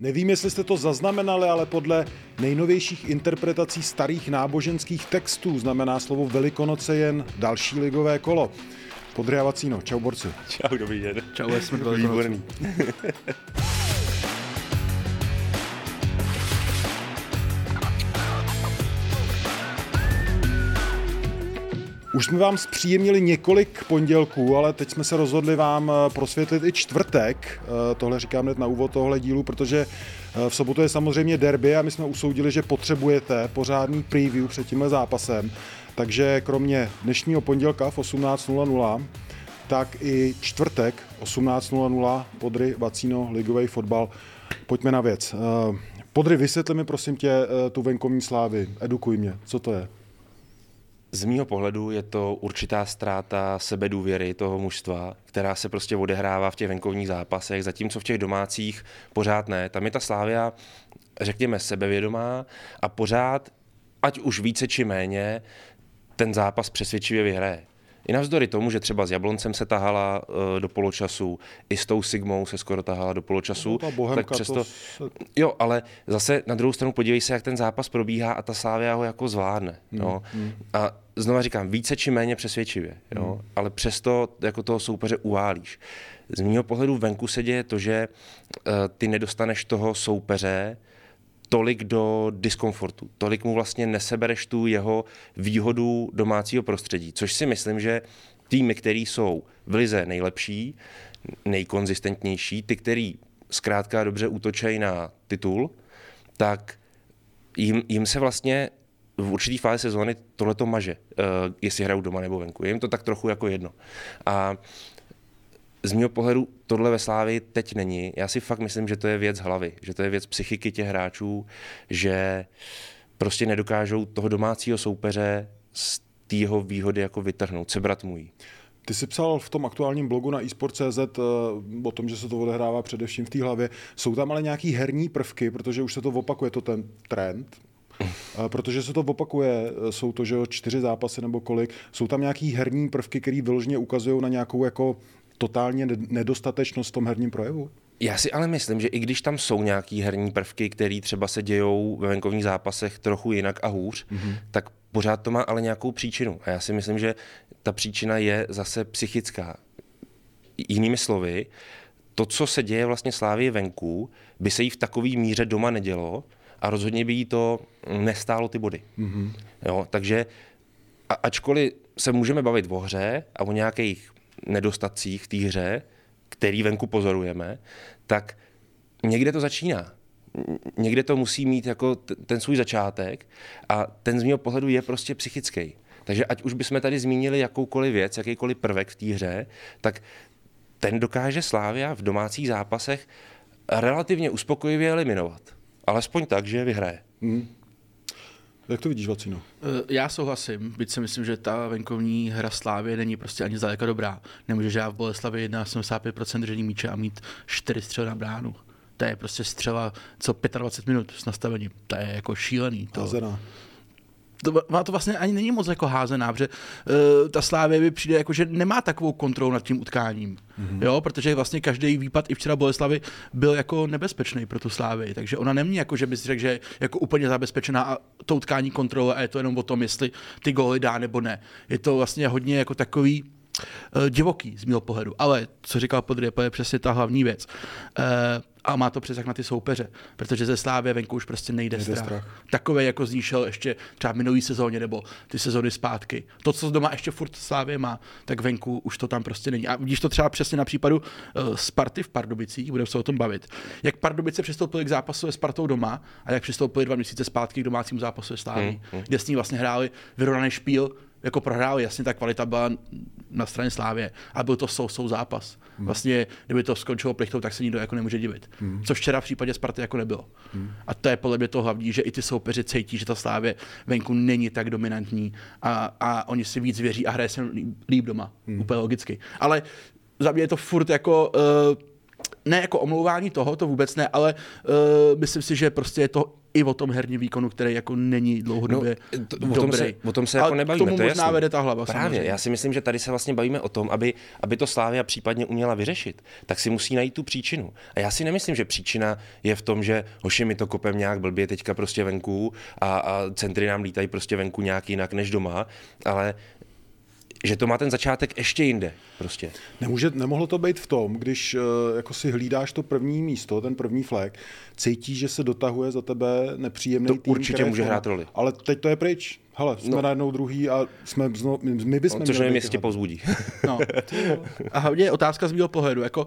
Nevím, jestli jste to zaznamenali, ale podle nejnovějších interpretací starých náboženských textů znamená slovo Velikonoce jen další ligové kolo. Podry Vacíno, čau borci. Čau, dobrý den. Čau, jsme Výborný. Už jsme vám zpříjemnili několik pondělků, ale teď jsme se rozhodli vám eh, prosvětlit i čtvrtek. Eh, tohle říkám hned na úvod tohle dílu, protože eh, v sobotu je samozřejmě derby a my jsme usoudili, že potřebujete pořádný preview před tímhle zápasem. Takže kromě dnešního pondělka v 18.00, tak i čtvrtek 18.00 Podry Vacíno, ligový fotbal. Pojďme na věc. Podry, vysvětli mi prosím tě tu venkovní slávy. Edukuj mě, co to je? Z mýho pohledu je to určitá ztráta sebedůvěry toho mužstva, která se prostě odehrává v těch venkovních zápasech, zatímco v těch domácích pořád ne. Tam je ta Slávia, řekněme, sebevědomá a pořád, ať už více či méně, ten zápas přesvědčivě vyhraje. I navzdory tomu, že třeba s Jabloncem se tahala uh, do poločasu, i s tou Sigmou se skoro tahala do poločasu, no, tak přesto... To... Jo, ale zase na druhou stranu podívej se, jak ten zápas probíhá a ta Slávia ho jako zvládne. Hmm, jo. Hmm. A znova říkám, více či méně přesvědčivě, jo. Hmm. ale přesto jako toho soupeře uválíš. Z mého pohledu venku se děje to, že uh, ty nedostaneš toho soupeře, tolik do diskomfortu, tolik mu vlastně nesebereš tu jeho výhodu domácího prostředí, což si myslím, že týmy, které jsou v lize nejlepší, nejkonzistentnější, ty, který zkrátka dobře útočejí na titul, tak jim, jim se vlastně v určitý fázi sezóny tohle to maže, uh, jestli hrajou doma nebo venku. Je jim to tak trochu jako jedno. A z mého pohledu tohle ve Slávi teď není. Já si fakt myslím, že to je věc hlavy, že to je věc psychiky těch hráčů, že prostě nedokážou toho domácího soupeře z té jeho výhody jako vytrhnout, sebrat můj. Ty jsi psal v tom aktuálním blogu na eSport.cz eh, o tom, že se to odehrává především v té hlavě. Jsou tam ale nějaký herní prvky, protože už se to opakuje, to ten trend, eh, protože se to opakuje, eh, jsou to, že čtyři zápasy nebo kolik, jsou tam nějaký herní prvky, které vyloženě ukazují na nějakou jako totálně nedostatečnost v tom herním projevu? Já si ale myslím, že i když tam jsou nějaký herní prvky, které třeba se dějou ve venkovních zápasech trochu jinak a hůř, mm-hmm. tak pořád to má ale nějakou příčinu. A já si myslím, že ta příčina je zase psychická. Jinými slovy, to, co se děje vlastně Slávě venku, by se jí v takové míře doma nedělo a rozhodně by jí to nestálo ty body. Mm-hmm. Jo, takže a, ačkoliv se můžeme bavit o hře a o nějakých nedostatcích v té hře, který venku pozorujeme, tak někde to začíná. Někde to musí mít jako ten svůj začátek a ten z mého pohledu je prostě psychický. Takže ať už bychom tady zmínili jakoukoliv věc, jakýkoliv prvek v té hře, tak ten dokáže Slávia v domácích zápasech relativně uspokojivě eliminovat. Alespoň tak, že vyhraje. Hmm. Jak to vidíš, Vacino? Eh, já souhlasím, byť si myslím, že ta venkovní hra Slávy není prostě ani zdaleka dobrá. Nemůže žát v Boleslavi 75% držení míče a mít 4 střely na bránu. To je prostě střela co 25 minut s nastavením. To je jako šílený. To, to, má to vlastně ani není moc jako házená, protože uh, ta Slávě by přijde jako, že nemá takovou kontrolu nad tím utkáním, mm-hmm. jo, protože vlastně každý výpad i včera Boleslavy byl jako nebezpečný pro tu Slávy, takže ona nemění jako, že bys řekl, že je jako úplně zabezpečená a to utkání kontroluje a je to jenom o tom, jestli ty góly dá nebo ne. Je to vlastně hodně jako takový divoký z mého pohledu, ale co říkal Podry, je přesně ta hlavní věc. Uh, a má to přesah na ty soupeře, protože ze Slávě venku už prostě nejde, nejde strach. strach. Takové jako zníšel ještě třeba minulý sezóně nebo ty sezóny zpátky. To, co doma ještě furt Slávě má, tak venku už to tam prostě není. A vidíš to třeba přesně na případu uh, Sparty v Pardubicích, budeme se o tom bavit. Jak Pardubice přistoupili k zápasu se Spartou doma a jak přistoupili dva měsíce zpátky k domácímu zápasu se Sláví, hmm, hmm. kde s ní vlastně hráli vyrovnaný špíl, jako prohrál, jasně ta kvalita byla na straně Slávě, ale byl to sou, sou zápas. Hmm. Vlastně, kdyby to skončilo plichtou, tak se nikdo jako nemůže divit. Hmm. Což včera v případě Sparty jako nebylo. Hmm. A to je podle mě to hlavní, že i ty soupeři cítí, že ta Slávě venku není tak dominantní a, a oni si víc věří a hraje se líp doma. Hmm. Úplně logicky. Ale za mě je to furt jako uh, ne jako omlouvání toho, to vůbec ne, ale uh, myslím si, že prostě je to i o tom herním výkonu, který jako není dlouhodobě No, to- dobrý. o tom se- o tom se jako nebavíme, K tomu to možná jasný. vede ta hlava. Právě, samozřejmě. já si myslím, že tady se vlastně bavíme o tom, aby, aby to Slávia případně uměla vyřešit, tak si musí najít tu příčinu. A já si nemyslím, že příčina je v tom, že hoši mi to kopem nějak blbě teďka prostě venku a, a centry nám lítají prostě venku nějak jinak než doma, ale že to má ten začátek ještě jinde prostě. Nemůže, nemohlo to být v tom, když eh, jako si hlídáš to první místo, ten první flag, cítíš, že se dotahuje za tebe nepříjemný To tým, určitě může hrát roli. Ale teď to je pryč. Hele, jsme no. No. najednou druhý a jsme zno, my, my bychom Což měli nevím, jestli tě povzbudí. No. A hlavně je otázka z mého pohledu, jako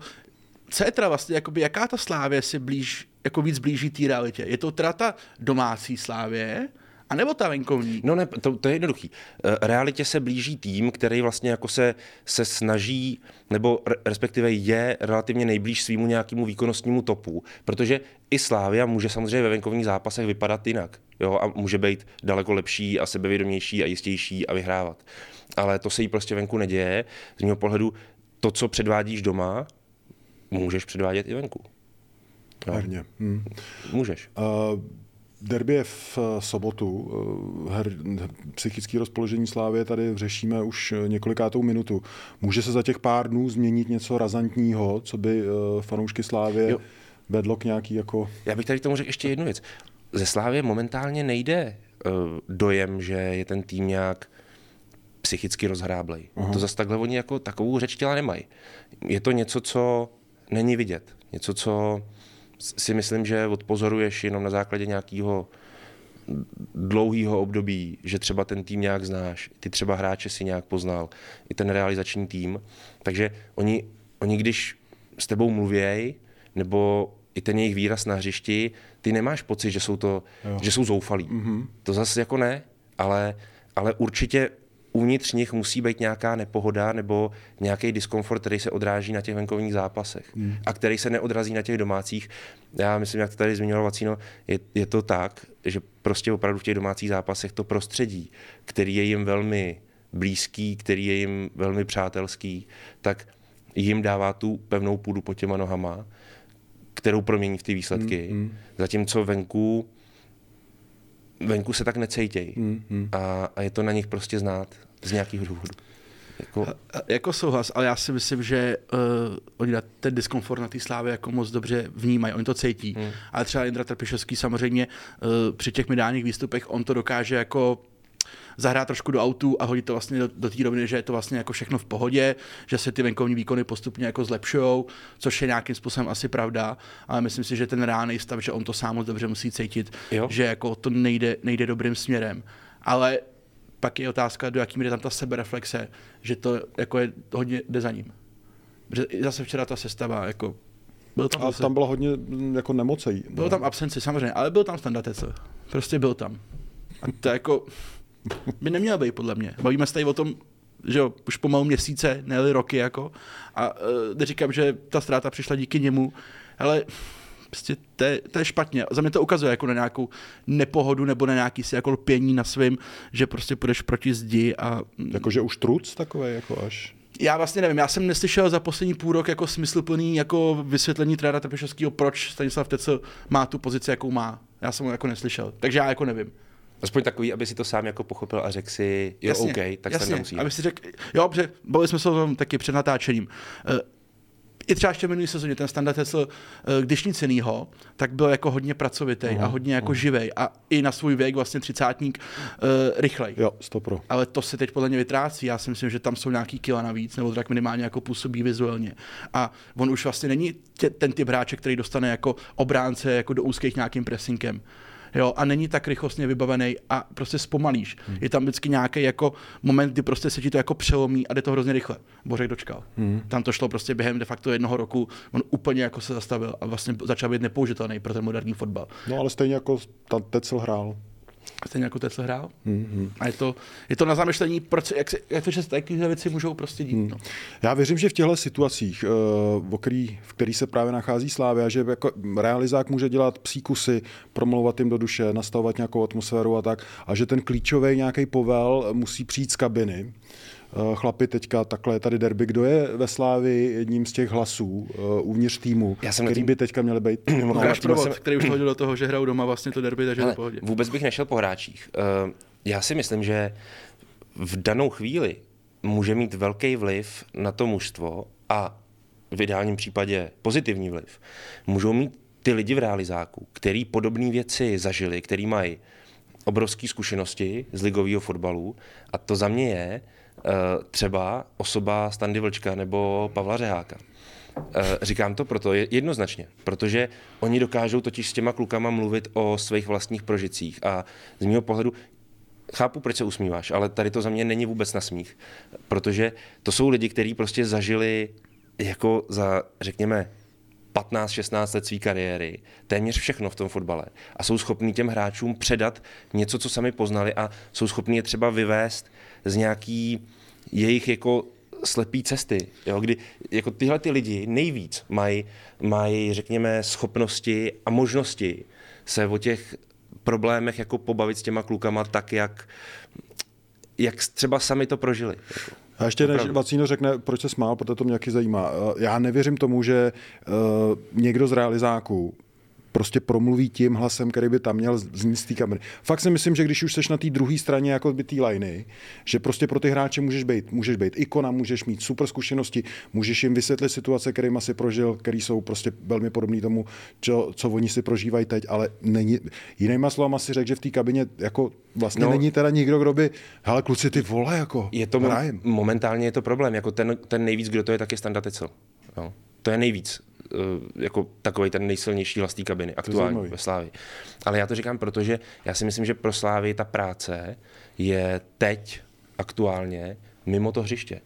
co je teda vlastně, jakoby, jaká ta slávě si blíž, jako víc blíží té realitě? Je to teda ta domácí slávě, anebo ta venkovní? No ne, to, to je jednoduchý. Eh, Realitě se blíží tým, který vlastně jako se, se snaží, nebo re- respektive je relativně nejblíž svýmu nějakému výkonnostnímu topu, protože i Slávia může samozřejmě ve venkovních zápasech vypadat jinak. Jo, a může být daleko lepší a sebevědomější a jistější a vyhrávat. Ale to se jí prostě venku neděje. Z mého pohledu to, co předvádíš doma, můžeš předvádět i venku. No, Herně. Hm. můžeš. Uh, derby je v eh, sobotu. Uh, her, psychické rozpoložení Slávě tady řešíme už eh, několikátou minutu. Může se za těch pár dnů změnit něco razantního, co by fanoušky Slávě Jo. vedlo k nějaký jako... Já bych tady k tomu řekl ještě jednu věc. Ze Slávě momentálně nejde dojem, že je ten tým nějak psychicky rozhráblej. Uh-huh. To zase takhle oni jako takovou řeč těla nemají. Je to něco, co není vidět. Něco, co si myslím, že odpozoruješ jenom na základě nějakého dlouhého období, že třeba ten tým nějak znáš, ty třeba hráče si nějak poznal, i ten realizační tým. Takže oni, oni když s tebou mluvěj, nebo i ten jejich výraz na hřišti, ty nemáš pocit, že jsou to, Jo. že jsou zoufalí. Mm-hmm. To zase jako ne, ale, ale určitě uvnitř nich musí být nějaká nepohoda nebo nějaký diskomfort, který se odráží na těch venkovních zápasech hmm. a který se neodrazí na těch domácích. Já myslím, jak to tady zmiňoval Vacino, je, je to tak, že prostě opravdu v těch domácích zápasech to prostředí, který je jim velmi blízký, který je jim velmi přátelský, tak jim dává tu pevnou půdu pod těma nohama, kterou promění v ty výsledky. Hmm. Zatímco venku venku se tak necejtějí. Mm, mm. A, a je to na nich prostě znát z nějakých důvodů. Jako, Jako souhlas, ale já si myslím, že uh, oni na ten diskomfort na té slávě jako moc dobře vnímají, oni to cítí. Hmm. Ale třeba Jindra Trpišovský samozřejmě uh, při těch mediálních výstupech on to dokáže jako zahrát trošku do autu a hodit to vlastně do, do té roviny, že je to vlastně jako všechno v pohodě, že se ty venkovní výkony postupně jako zlepšují, což je nějakým způsobem asi pravda, ale myslím si, že ten reálný stav, že on to sám moc dobře musí cítit, Jo. že jako to nejde, nejde dobrým směrem. Ale pak je otázka, do jaký míry je tam ta sebereflexe, že to jako je hodně jde za ním. Zase včera ta sestava, jako byl tam, A zase, tam bylo hodně mm, jako nemocej. byl tam absenci samozřejmě, ale byl tam standardece. Prostě byl tam. A to jako by neměl být podle mě. Bavíme se tady o tom, že jo, už pomalu měsíce, ne roky jako. A uh, neříkám, že ta ztráta přišla díky němu, ale prostě to je, to je špatně. Za mě to ukazuje jako na nějakou nepohodu nebo na nějaký si jako lpění na svým, že prostě půjdeš proti zdi a Jakože už truc takový jako až. já vlastně nevím, já jsem neslyšel za poslední půl rok jako smysluplný jako vysvětlení trenéra Trpišovského, proč Stanislav Tecel má tu pozici, jakou má. Já jsem ho jako neslyšel, takže já jako nevím. Aspoň takový, aby si to sám jako pochopil a řekl si, jo, OK, tak se nemusí. aby si řekl, jo, protože bavili jsme se o tom taky před natáčením. Eh, I třeba ještě v minulý sezóně ten standard Tesla, eh, když nic jinýho, tak byl jako hodně pracovitý a hodně jako živej a i na svůj věk vlastně třicátník uh, rychlej. Jo, stopro. Ale to se teď podle mě vytrácí. Já si myslím, že tam jsou nějaký kila navíc, nebo tak minimálně jako působí vizuálně. A on už vlastně není tě, ten typ hráče, který dostane jako obránce jako do úzkých nějakým pressingem. Jo, a není tak rychlostně vybavený a prostě zpomalíš. Hmm. Je tam vždycky nějaký jako moment, kdy prostě se ti to jako přelomí a jde to hrozně rychle. Bořek dočkal. Hmm. Tam to šlo prostě během de facto jednoho roku, on úplně jako se zastavil a vlastně začal být nepoužitelný pro ten moderní fotbal. No ale stejně jako tam Tecel hrál. Stejně jako Tesla hrál. Mm-hmm. A je to, je to na zamyšlení, proč, jak, se, jak to, že se takové věci můžou prostě dít. No. Já věřím, že v těchto situacích, v, který, v který se právě nachází Slávia, že jako realizák může dělat psí kusy, promlouvat jim do duše, nastavovat nějakou atmosféru a tak, a že ten klíčový nějaký povel musí přijít z kabiny. Chlapi teďka takhle je tady derby. Kdo je ve Slávi jedním z těch hlasů uvnitř týmu, Já jsem který tím- by teďka měli být? No, Lukáš tím Provod, jsem- který už hodil do toho, že hrajou doma vlastně to derby, takže to je v pohodě. vůbec bych nešel po hráčích. Eh, Já si myslím, že v danou chvíli může mít velký vliv na to mužstvo a v ideálním případě pozitivní vliv. Můžou mít ty lidi v realizáku, který podobné věci zažili, který mají obrovské zkušenosti z ligového fotbalu a to za mě je eh, třeba osoba Standy Vlčka nebo Pavla Řeháka. Eh, Říkám to proto je- jednoznačně, protože oni dokážou totiž s těma klukama mluvit o svých vlastních prožitcích a z mého pohledu chápu, proč se usmíváš, ale tady to za mě není vůbec na smích, protože to jsou lidi, kteří prostě zažili jako za, řekněme, 15-16 let své kariéry, téměř všechno v tom fotbale a jsou schopní těm hráčům předat něco, co sami poznali a jsou schopní je třeba vyvést z nějaký jejich jako slepý cesty, jo, kdy jako tyhle ty lidi nejvíc mají, mají, řekněme, schopnosti a možnosti se o těch problémech jako pobavit s těma klukama tak, jak, jak třeba sami to prožili. Jako. A ještě než. Vacíno řekne, proč se smál, protože to mě jaký zajímá. Eh, Já nevěřím tomu, že uh, někdo z realizáků prostě promluví tím hlasem, který by tam měl znít z té kamery. Fakt si myslím, že když už seš na té druhé straně jako by té liney, že prostě pro ty hráče můžeš být, můžeš být ikona, můžeš mít super zkušenosti, můžeš jim vysvětlit situace, kterými si prožil, které jsou prostě velmi podobné tomu, čo, co oni si prožívají teď, ale není, jinýma slovama si řekl, že v té kabině jako vlastně No. není teda nikdo, kdo by, hele kluci, ty vole, jako Je to mo- momentálně je to problém, jako ten, ten nejvíc, kdo to je, tak je Standa Tecel. Jo. To je nejvíc, jako takový ten nejsilnější hlas té kabiny aktuálně zajímavý. ve Slávii. Ale já to říkám, protože já si myslím, že pro Slávii ta práce je teď aktuálně mimo to hřiště,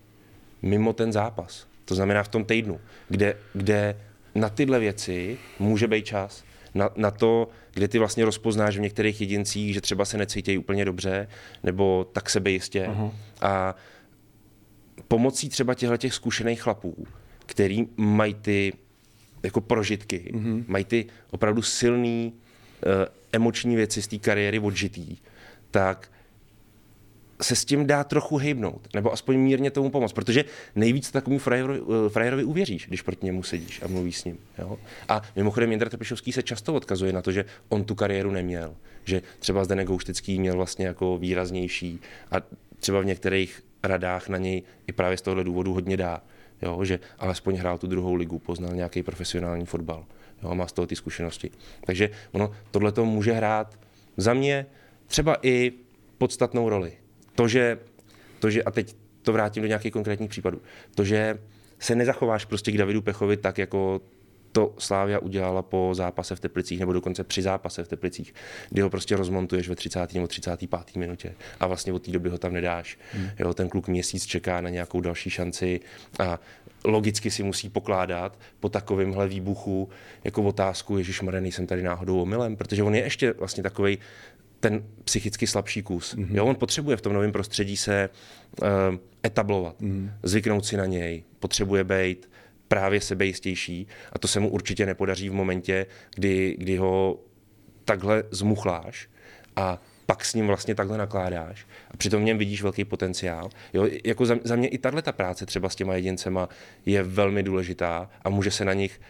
mimo ten zápas. To znamená v tom týdnu, kde, kde na tyhle věci může být čas. Na, na to, kde ty vlastně rozpoznáš v některých jedincích, že třeba se necítějí úplně dobře, nebo tak sebejistě. Uh-huh. A pomocí třeba těchto těch zkušených chlapů, který mají ty jako prožitky, mm-hmm. mají ty opravdu silný uh, emoční věci z té kariéry odžitý, tak se s tím dá trochu hejbnout, nebo aspoň mírně tomu pomoct, protože nejvíc takovým frajerovi, eh, frajerovi uvěříš, když proti němu sedíš a mluvíš s ním. Jo? A mimochodem Jindra Trpišovský se často odkazuje na to, že on tu kariéru neměl, že třeba Zdenek Gouštický měl vlastně jako výraznější a třeba v některých radách na něj i právě z tohohle důvodu hodně dá, jo? že alespoň hrál tu druhou ligu, poznal nějaký profesionální fotbal jo? a má z toho ty zkušenosti. Takže ono tohle to může hrát za mě třeba i podstatnou roli. To, že, to, že a teď to vrátím do nějakých konkrétních případů, to, že se nezachováš prostě k Davidu Pechovi tak, jako to Slávia udělala po zápase v Teplicích, nebo dokonce při zápase v Teplicích, kdy ho prostě rozmontuješ ve 30. nebo 35. minutě a vlastně od té doby ho tam nedáš. Hmm. Jo, ten kluk měsíc čeká na nějakou další šanci a logicky si musí pokládat po takovémhle výbuchu jako otázku, Ježíš nejsem tady náhodou omylem, protože on je ještě vlastně takový ten psychicky slabší kus. Mm-hmm. Jo, on potřebuje v tom novém prostředí se uh, etablovat, mm-hmm. zvyknout si na něj, potřebuje být právě sebejistější a to se mu určitě nepodaří v momentě, kdy, kdy ho takhle zmuchláš a pak s ním vlastně takhle nakládáš a přitom v něm vidíš velký potenciál. Jo, jako za, za mě i tahle ta práce třeba s těma jedincema je velmi důležitá a může se na nich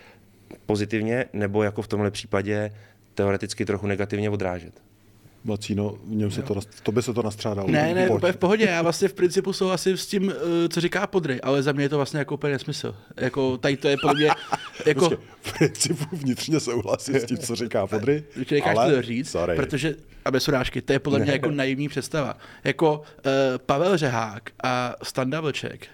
pozitivně nebo jako v tomhle případě teoreticky trochu negativně odrážet. Vacíno, v něm se to, to by se to nastřádalo. Ne, ne, Pojď. úplně v pohodě. Já vlastně v principu souhlasím s tím, eh, co říká Podry, ale za mě je to vlastně jako úplně nesmysl. Jako tady to je podle mě, jako, Počkej, v principu vnitřně souhlasím s tím, co říká Podry, necháš ale, to říct, sorry. protože, a bez urážky, to je podle mě jako naivní představa. Jako uh, Pavel Řehák a Standa Vlček,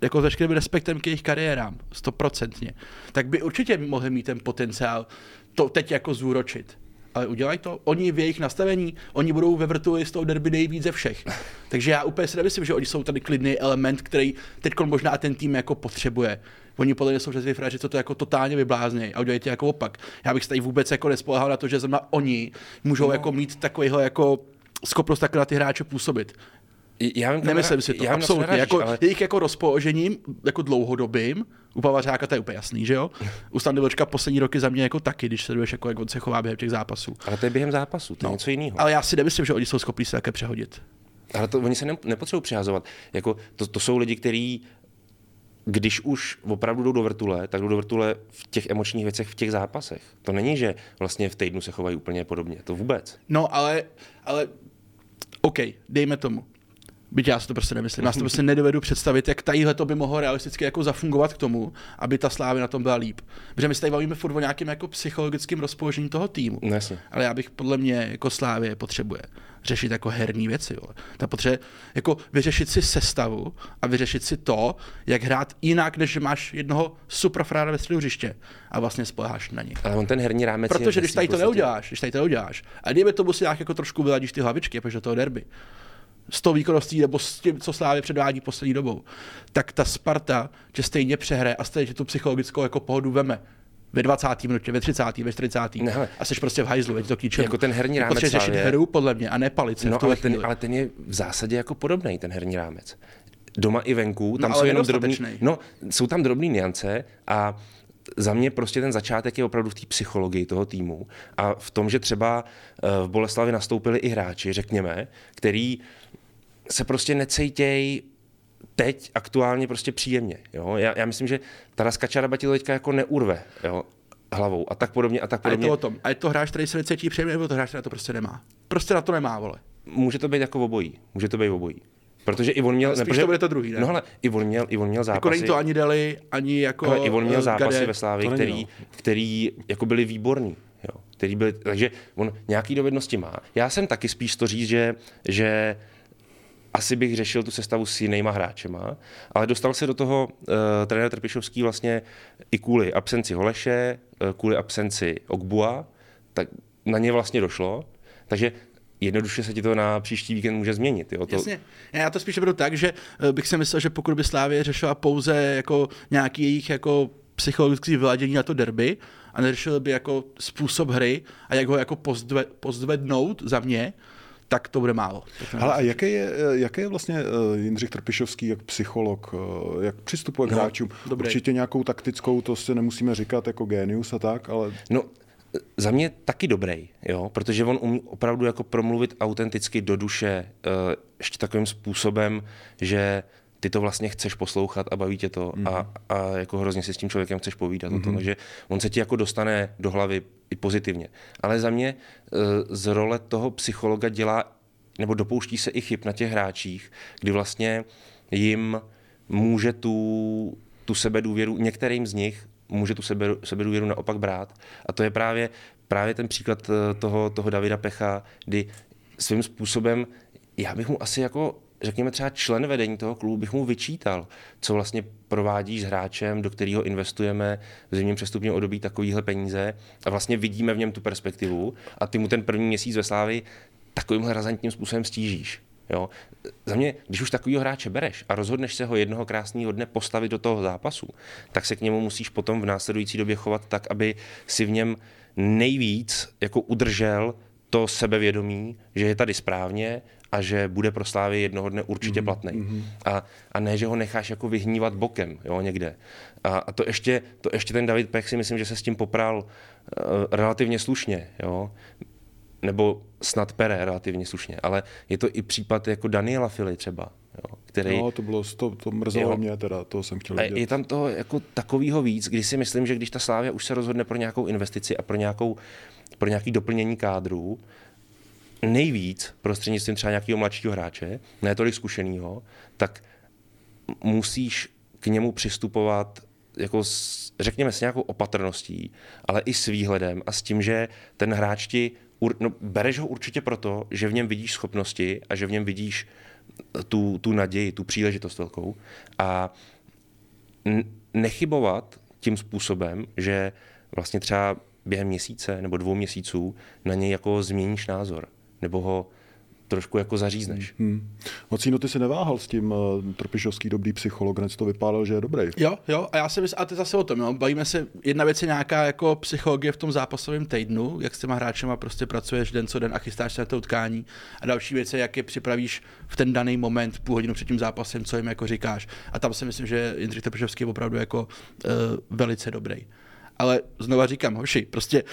jako s veškerým respektem k jejich kariérám, stoprocentně, tak by určitě mohli mít ten potenciál to teď jako zúročit. Ale udělají to. Oni v jejich nastavení, oni budou ve vrtuli z toho derby nejvíc ze všech. Takže já úplně si nemyslím, že oni jsou tady klidný element, který teď možná ten tým jako potřebuje. Oni podle mě jsou přesně frajeři, co to jako totálně vybláznějí a udělají to jako opak. Já bych se tady vůbec jako nespolehal na to, že zrovna oni můžou no. jako mít takovýhle jako schopnost takhle na ty hráče působit. Já vím, Nemyslím si to, já absolutně. narážíš, Jako, ale... Jejich jako rozpoložením, jako dlouhodobým, u Pavařáka to je úplně jasný, že jo? U Standy Vlčka poslední roky za mě jako taky, když sleduješ, jako, jak on se chová během těch zápasů. Ale to je během zápasu, to je něco jiného. Ale já si nemyslím, že oni jsou schopni se také přehodit. Ale to, oni se ne, nepotřebují přihazovat. Jako, to, to jsou lidi, kteří když už opravdu jdou do vrtule, tak jdou do vrtule v těch emočních věcech, v těch zápasech. To není, že vlastně v týdnu se chovají úplně podobně. To vůbec. No, ale, ale OK, dejme tomu. Byť já si to prostě nemyslím. Já si to prostě nedovedu představit, jak tadyhle to by mohlo realisticky jako zafungovat k tomu, aby ta slávy na tom byla líp. Protože my se tady bavíme furt o nějakém jako psychologickém rozpoložení toho týmu. No, jasně. Ale já bych podle mě jako slávě potřebuje řešit jako herní věci. Jo. Ta potřebuje jako vyřešit si sestavu a vyřešit si to, jak hrát jinak, než že máš jednoho superfrára ve středu hřiště a vlastně spoleháš na něj. Ale on ten herní rámec je Protože když ve tady to neuděláš, když tady to neuděláš, a kdyby tomu si nějak jako trošku vyladíš ty hlavičky, protože toho derby, s tou výkonností nebo s tím, co Slávě předvádí poslední dobou, tak ta Sparta tě stejně přehraje a stejně tě tu psychologickou jako pohodu veme. Ve 20. minutě, ve 30. ve 40. Ne, a jsi prostě v hajzlu, je to k ničemu. Jako ten herní rámec Potřebuješ řešit hru, podle mě, a ne palice No, ale ten, ale ten je v zásadě jako podobný, ten herní rámec. Doma i venku, tam ale jsou jenom drobný, no, jsou tam drobné niance a za mě prostě ten začátek je opravdu v té psychologii toho týmu a v tom, že třeba eh, v Boleslavi nastoupili i hráči, řekněme, který se prostě necejtějí teď aktuálně prostě příjemně. Jo? Já, já myslím, že Taras Kačaraba ti to teďka jako neurve jo? hlavou a tak podobně a tak A je podobně. to o tom. A je to hráč, který se necítí příjemně, nebo to hráč, který na to prostě nemá. Prostě na to nemá, vole. Může to být jako obojí. Může to být obojí. Protože i on měl... Ale spíš protože- to bude to druhý, ne? No ale i on měl, i on měl zápasy. Jako není to ani Deli, ani jako ale i on měl eh, zápasy Gade. ve není, který, no. který jako byly výborný. Jo. Který byly, takže on nějaký dovednosti má. Já jsem taky spíš to říct, že, že asi bych řešil tu sestavu s jinýma hráčema, ale dostal se do toho uh, trenér Trpišovský vlastně i kvůli absenci Holeše, uh, kvůli absenci Ogbua, tak na ně vlastně došlo. Takže jednoduše se ti to na příští víkend může změnit. Jo? To, Jasně. Já to spíš beru tak, že eh, bych si myslel, že pokud by Slávě řešila pouze jako nějaký jejich jako psychologický vyladění na to derby a neřešil by jako způsob hry a jak ho jako pozdve, pozdvednout za mě, tak to bude málo. Hele, a jaký je, jaký je vlastně eh, Jindřich Trpišovský jak psycholog, eh, jak přistupuje k No, hráčům? dobrý. Určitě nějakou taktickou, to si nemusíme říkat jako genius a tak, ale No, za mě taky dobrý, jo, protože on umí opravdu jako promluvit autenticky do duše, eh, ještě takovým způsobem, že ty to vlastně chceš poslouchat a baví tě to mm. a, a jako hrozně si s tím člověkem chceš povídat. Mm. O tom, takže on se ti jako dostane do hlavy i pozitivně. Ale za mě eh, z role toho psychologa dělá, nebo dopouští se i chyb na těch hráčích, kdy vlastně jim může tu, tu sebedůvěru, některým z nich může tu sebe, sebedůvěru naopak brát. A to je právě, právě ten příklad eh, toho, toho Davida Pecha, kdy svým způsobem, já bych mu asi jako řekněme třeba člen vedení toho klubu bych mu vyčítal, co vlastně provádíš s hráčem, do kterého investujeme v zimním přestupním období takovýhle peníze a vlastně vidíme v něm tu perspektivu a ty mu ten první měsíc ve Slávi takovýmhle razantním způsobem stížíš. Jo? Za mě, když už takovýho hráče bereš a rozhodneš se ho jednoho krásného dne postavit do toho zápasu, tak se k němu musíš potom v následující době chovat tak, aby si v něm nejvíc jako udržel to sebevědomí, že je tady správně a že bude pro Slávy jednoho dne určitě Mhm, platný. Mm-hmm. A, a ne, že ho necháš jako vyhnívat bokem jo, někde. A, a to, ještě, to ještě ten David Pech si myslím, že se s tím popral uh, relativně slušně. Jo nebo snad pere relativně slušně, ale je to i případ jako Daniela Fili třeba, jo, který... no, to bylo, to, to mrzelo Jo. mě teda, to jsem chtěl vidět. je tam toho jako takového víc, kdy si myslím, že když ta Slávia už se rozhodne pro nějakou investici a pro, nějakou, pro nějaký doplnění kádru, nejvíc prostřednictvím třeba nějakého mladšího hráče, ne tolik zkušeného, tak musíš k němu přistupovat jako s, řekněme s nějakou opatrností, ale i s výhledem a s tím, že ten hráč ti, no, bereš ho určitě proto, že v něm vidíš schopnosti a že v něm vidíš tu, tu naději, tu příležitost velkou. A nechybovat tím způsobem, že vlastně třeba během měsíce nebo dvou měsíců na něj jako změníš názor, nebo ho trošku jako zařízneš. Hmm. Mocíno, ty si neváhal s tím uh, Trpišovský dobrý psycholog, hned to vypadal, že je dobrý. Jo, jo, a já si myslím, a to je zase o tom, jo. Bavíme se, jedna věc je nějaká jako psychologie v tom zápasovém týdnu, jak s těma hráčema prostě pracuješ den co den a chystáš se na to utkání. A další věc je, jak je připravíš v ten daný moment, půl hodinu před tím zápasem, co jim jako říkáš. A tam si myslím, že Jindřich Trpišovský je opravdu jako uh, velice dobrý. Ale znova říkám, hoši, prostě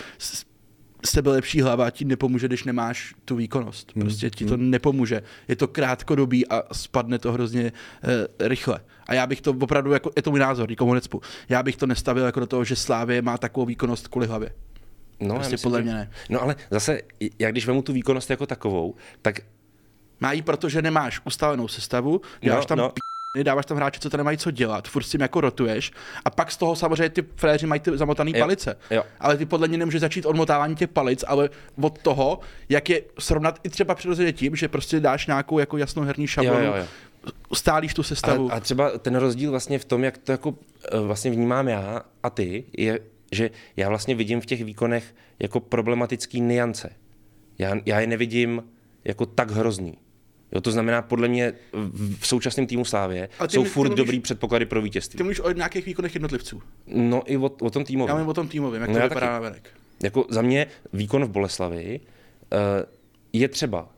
s- sebe lepší hlava ti nepomůže, když nemáš tu výkonnost. Prostě ti to nepomůže. Je to krátkodobý a spadne to hrozně uh, rychle. A já bych to opravdu, jako, je to můj názor, nikomu necpu, já bych to nestavil jako do toho, že Slávě má takovou výkonnost kvůli hlavě. No, Prostě myslím, podle mě ne. No ale zase, já když vemu tu výkonnost jako takovou, tak Má jí, protože nemáš ustavenou sestavu, dáváš No, tam no. p***ny, dáváš tam hráče, co to nemají co dělat, furt s tím jako rotuješ a pak z toho samozřejmě ty fréři mají ty zamotané Jo, palice. jo. Ale ty podle mě nemůžeš začít odmotávání těch palic, ale od toho, jak je srovnat i třeba přirozeně tím, že prostě dáš nějakou jako jasnou herní šablonu, jo, jo. stálíš tu sestavu. Ale, a třeba ten rozdíl vlastně v tom, jak to jako eh, vlastně vnímám já a ty, je, že já vlastně vidím v těch výkonech jako problematický niance. Já, já je nevidím jako tak hrozný. Jo, to znamená, podle mě v současném týmu Slávě ty jsou furt mluvíš- dobrý předpoklady pro vítězství. Ty mluvíš o nějakých výkonech jednotlivců. No i o, o tom týmu. Já mluvím o tom týmovém, jak No to vypadá taky. na venek. Jako za mě výkon v Boleslavi uh, je třeba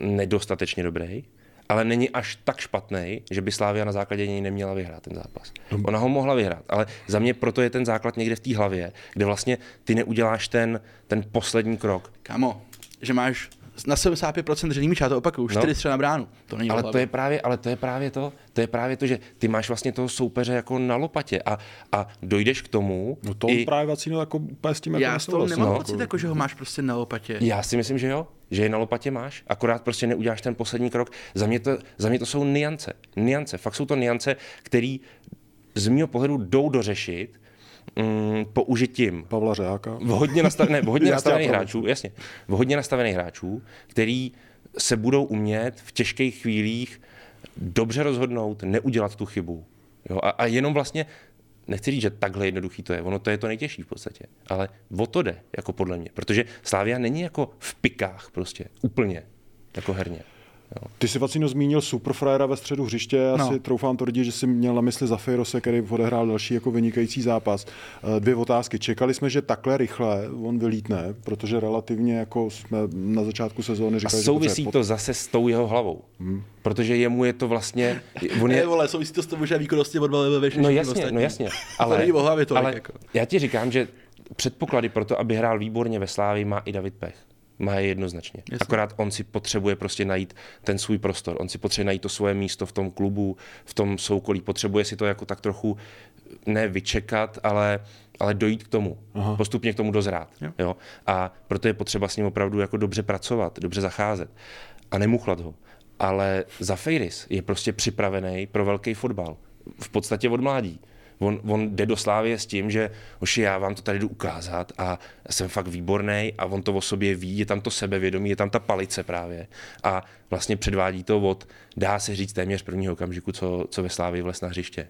nedostatečně dobrý, ale není až tak špatný, že by Slávia na základě něj neměla vyhrát ten zápas. Ona ho mohla vyhrát, ale za mě proto je ten základ někde v té hlavě, kde vlastně ty neuděláš ten, ten poslední krok. Kamo, že máš na 75% držení míče, já to opakuju, 4 No. střely na bránu. To není Ale to je právě, ale to je právě to, to je právě to, že ty máš vlastně toho soupeře jako na lopatě a, a dojdeš k tomu. No to i, právě Vacíno jako úplně s tím jako Já nesouhlasím. nemám no. pocit, jako, že ho máš prostě na lopatě. Já si myslím, že jo, že je na lopatě máš, akorát prostě neuděláš ten poslední krok. Za mě to, za mě to jsou niance. Niance, fakt jsou to niance, které z mého pohledu jdou dořešit mm, použitím Pavla Řeháka. vhodně, nastav, ne, vhodně Já nastavených hráčů, jasně, vhodně nastavených hráčů, který se budou umět v těžkých chvílích dobře rozhodnout, neudělat tu chybu. Jo? A, a jenom vlastně, nechci říct, že takhle jednoduchý to je, ono to je to nejtěžší v podstatě, ale o to jde, jako podle mě, protože Slávia není jako v pikách prostě, úplně, jako herně. Ty jsi Vacíno zmínil Superfrajera ve středu hřiště, já No. si troufám tvrdit, že jsi měl na mysli Zafirose, který odehrál další jako vynikající zápas. Eh, Dvě otázky. Čekali jsme, že takhle rychle on vylítne, protože relativně jako jsme na začátku sezóny A říkali, souvisí že to zase s tou jeho hlavou, protože jemu je to vlastně, on Ne, je, vole, souvisí to s tím, že výkonnosti odvalil ve No jasně, no jasně. Ale, není o hlavě tolik, ale jako. já ti říkám, že předpoklady pro to, aby hrál výborně ve Slávii, má i David Pech. Má je jednoznačně. Jasně. Akorát on si potřebuje prostě najít ten svůj prostor. On si potřebuje najít to svoje místo v tom klubu, v tom soukolí. Potřebuje si to jako tak trochu ne vyčekat, ale, ale dojít k tomu. Aha. Postupně k tomu dozrát. Jo. Jo. A proto je potřeba s ním opravdu jako dobře pracovat, dobře zacházet a nemuchlat ho. Ale Zafeiris je prostě připravený pro velký fotbal. V podstatě od mládí. On, on jde do Slávie s tím, že hoši, já vám to tady jdu ukázat a jsem fakt výborný a on to o sobě ví, je tam to sebevědomí, je tam ta palice právě a vlastně předvádí to od, dá se říct téměř prvního okamžiku, co, co ve Slávii vles na hřiště.